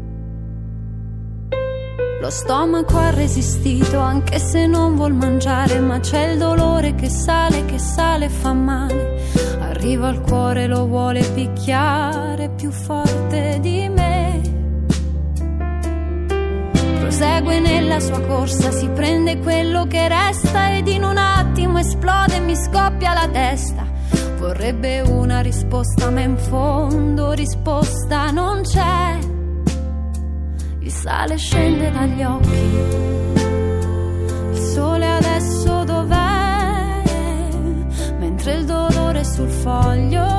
Lo stomaco ha resistito anche se non vuol mangiare, ma c'è il dolore che sale, che sale e fa male. Arriva al cuore, lo vuole picchiare più forte di me. Prosegue segue nella sua corsa, si prende quello che resta ed in un attimo esplode e mi scoppia la testa. Vorrebbe una risposta, ma in fondo risposta non c'è. Il sale scende dagli occhi. Il sole adesso dov'è? Mentre il dolore sul foglio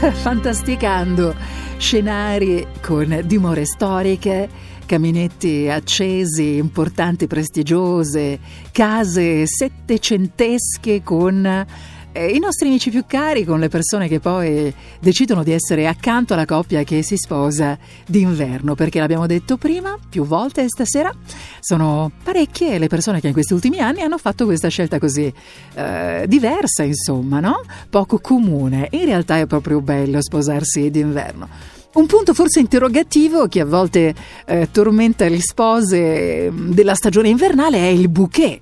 fantasticando. Scenari con dimore storiche, caminetti accesi, importanti, prestigiose, case settecentesche con i nostri amici più cari, con le persone che poi decidono di essere accanto alla coppia che si sposa d'inverno, perché l'abbiamo detto prima, più volte stasera, sono parecchie le persone che in questi ultimi anni hanno fatto questa scelta così eh, diversa, insomma, no? Poco comune. In realtà è proprio bello sposarsi d'inverno. Un punto forse interrogativo che a volte eh, tormenta le spose mm, della stagione invernale è il bouquet.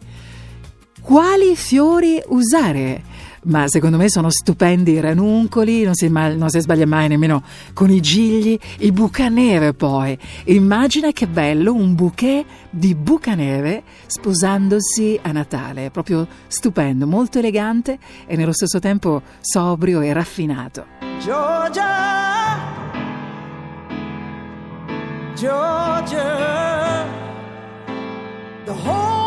Quali fiori usare? Ma secondo me sono stupendi i ranuncoli, non si, ma- non si sbaglia mai nemmeno con i gigli, il bucaneve poi. Immagina che bello un bouquet di bucaneve sposandosi a Natale, proprio stupendo, molto elegante e nello stesso tempo sobrio e raffinato. Georgia, Georgia, the whole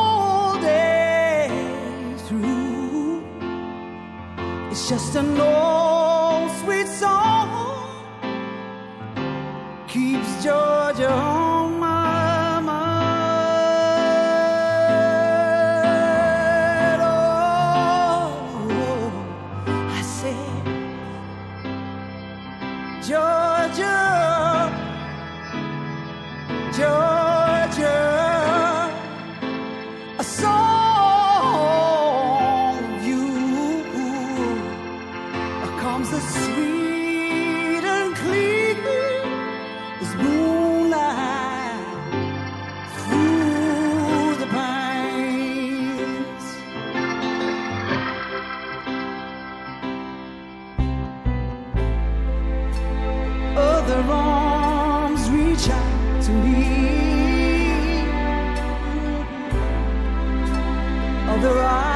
It's just an old sweet song keeps Georgia on my mind. Oh, I said, Georgia, Georgia, the right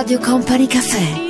Radio Company Caffè.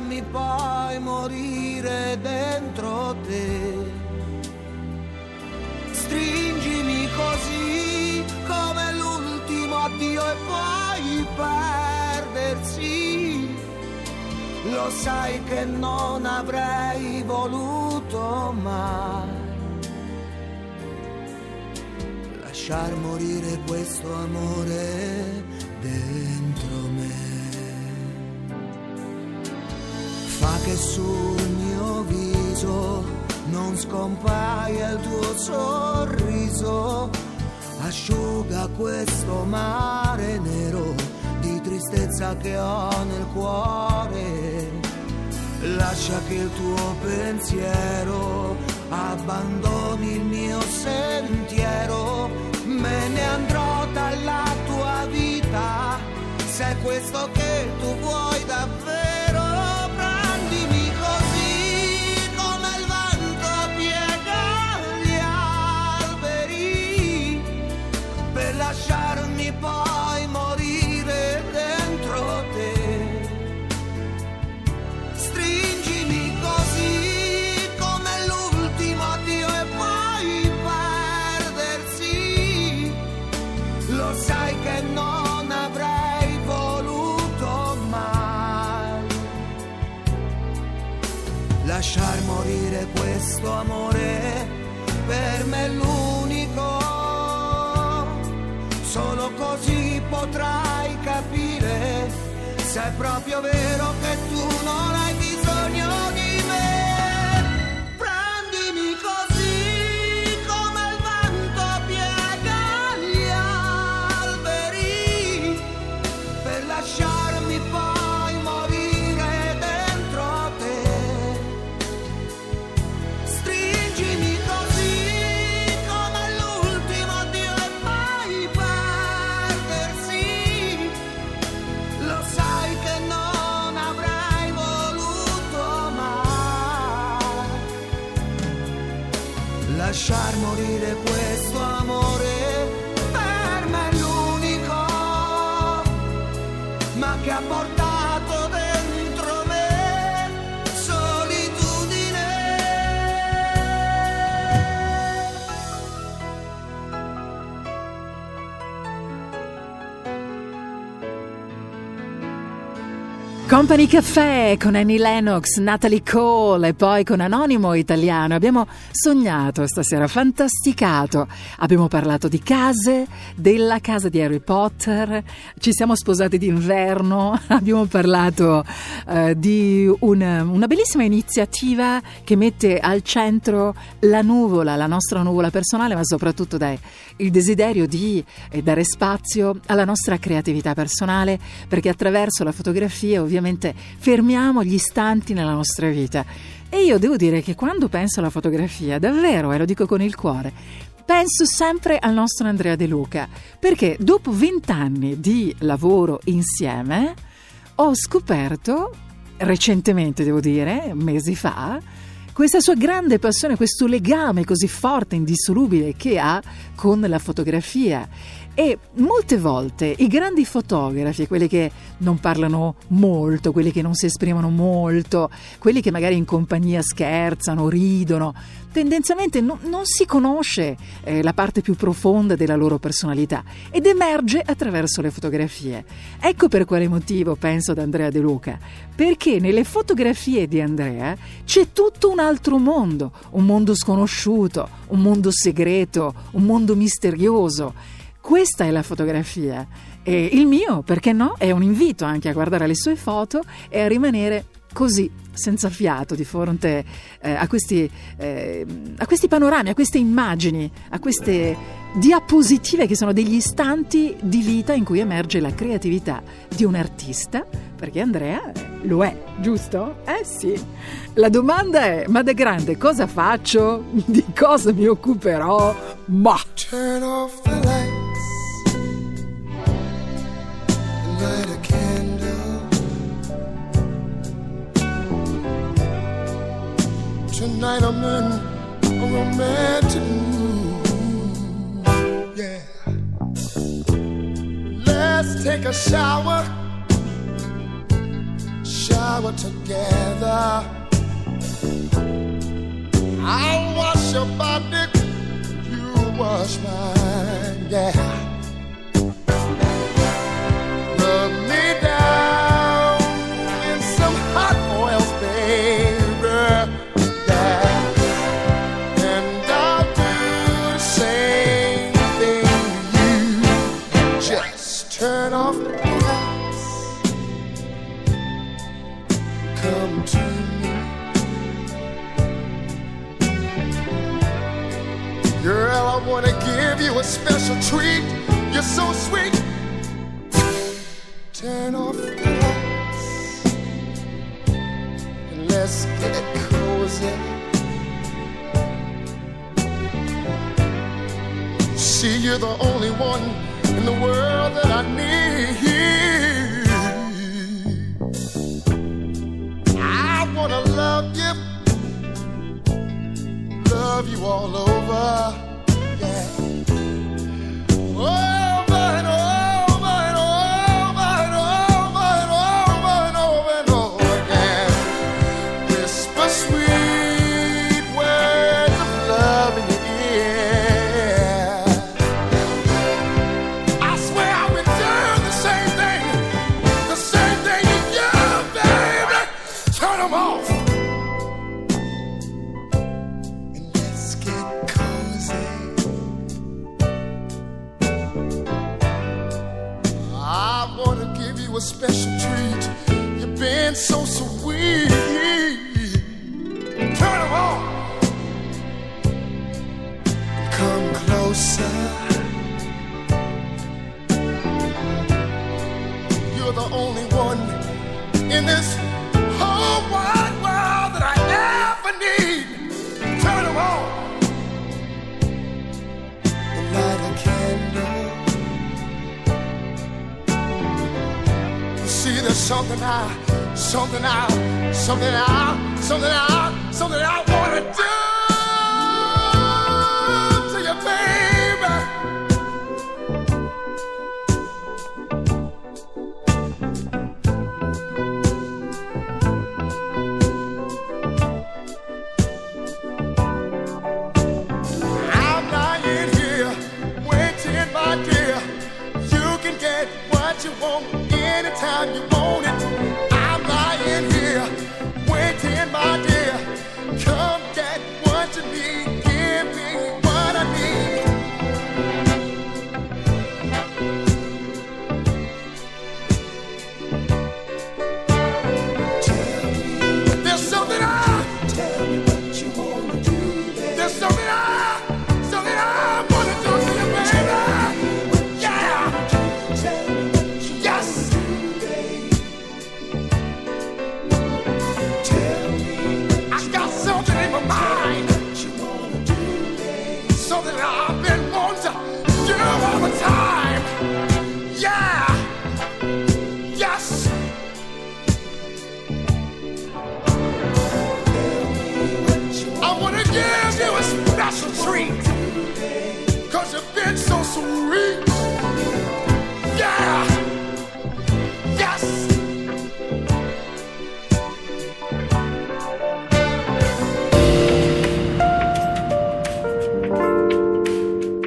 Lasciarmi poi morire dentro te. Stringimi così come l'ultimo addio e poi perdersi. Lo sai che non avrei voluto mai lasciar morire questo amore sul mio viso non scompaia il tuo sorriso, asciuga questo mare nero di tristezza che ho nel cuore. Lascia che il tuo pensiero abbandoni il mio sentiero, me ne andrò dalla tua vita, se è questo che tu vuoi lasciarmi poi morire dentro te. Stringimi così come l'ultimo addio e poi perdersi. Lo sai che non avrei voluto mai lasciar morire questo amore per me è potrai capire se è proprio vero che tu non hai Company Caffè con Annie Lennox, Natalie Cole e poi con Anonimo Italiano. Abbiamo sognato stasera, fantasticato. Abbiamo parlato di case, della casa di Harry Potter, ci siamo sposati d'inverno, abbiamo parlato eh, di una, una bellissima iniziativa che mette al centro la nuvola, la nostra nuvola personale, ma soprattutto dai, il desiderio di eh, dare spazio alla nostra creatività personale, perché attraverso la fotografia ovviamente fermiamo gli istanti nella nostra vita. E io devo dire che quando penso alla fotografia, davvero, e lo dico con il cuore, penso sempre al nostro Andrea De Luca, perché dopo vent'anni di lavoro insieme ho scoperto, recentemente devo dire, mesi fa, questa sua grande passione, questo legame così forte, indissolubile che ha con la fotografia. E molte volte i grandi fotografi, quelli che non parlano molto, quelli che non si esprimono molto, quelli che magari in compagnia scherzano, ridono, tendenzialmente no- non si conosce eh, la parte più profonda della loro personalità ed emerge attraverso le fotografie. Ecco per quale motivo penso ad Andrea De Luca, perché nelle fotografie di Andrea c'è tutto un altro mondo, un mondo sconosciuto, un mondo segreto, un mondo misterioso. Questa è la fotografia. E il mio, perché no, è un invito anche a guardare le sue foto e a rimanere così, senza fiato, di fronte eh, a, questi, eh, a questi panorami, a queste immagini, a queste diapositive che sono degli istanti di vita in cui emerge la creatività di un artista, perché Andrea lo è, giusto? Eh sì. La domanda è, ma da grande cosa faccio? Di cosa mi occuperò? Ma... Turn off the lights Light a candle tonight I'm in a romantic mood. Yeah. Let's take a shower. Shower together. I'll wash your body you wash mine, yeah. A treat. You're so sweet. Turn off the lights and let's get cozy. See, you're the only one in the world that I need. I wanna love you love you all over. Something I, something I, something I, something I, something I wanna do to you, baby. I'm lying here, waiting, my dear. You can get what you want anytime you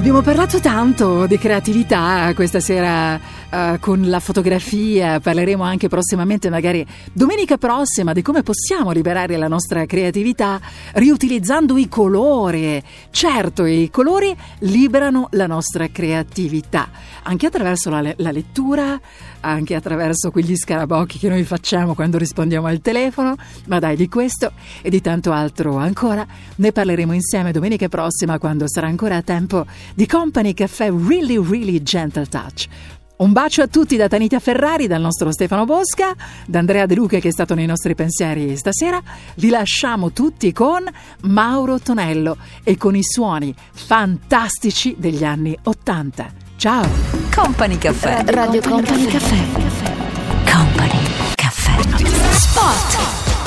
Abbiamo parlato tanto di creatività questa sera eh, con la fotografia, parleremo anche prossimamente, magari domenica prossima, di come possiamo liberare la nostra creatività riutilizzando i colori. Certo, i colori liberano la nostra creatività, anche attraverso la, la lettura, anche attraverso quegli scarabocchi che noi facciamo quando rispondiamo al telefono, ma dai di questo e di tanto altro ancora ne parleremo insieme domenica prossima quando sarà ancora a tempo di Company Caffè Really Really Gentle Touch. Un bacio a tutti da Tanita Ferrari, dal nostro Stefano Bosca, da Andrea De Luca che è stato nei nostri pensieri stasera. Vi lasciamo tutti con Mauro Tonello e con i suoni fantastici degli anni Ottanta. Ciao! Company Caffè Radio, Radio Company, Company Caffè Company Caffè Sport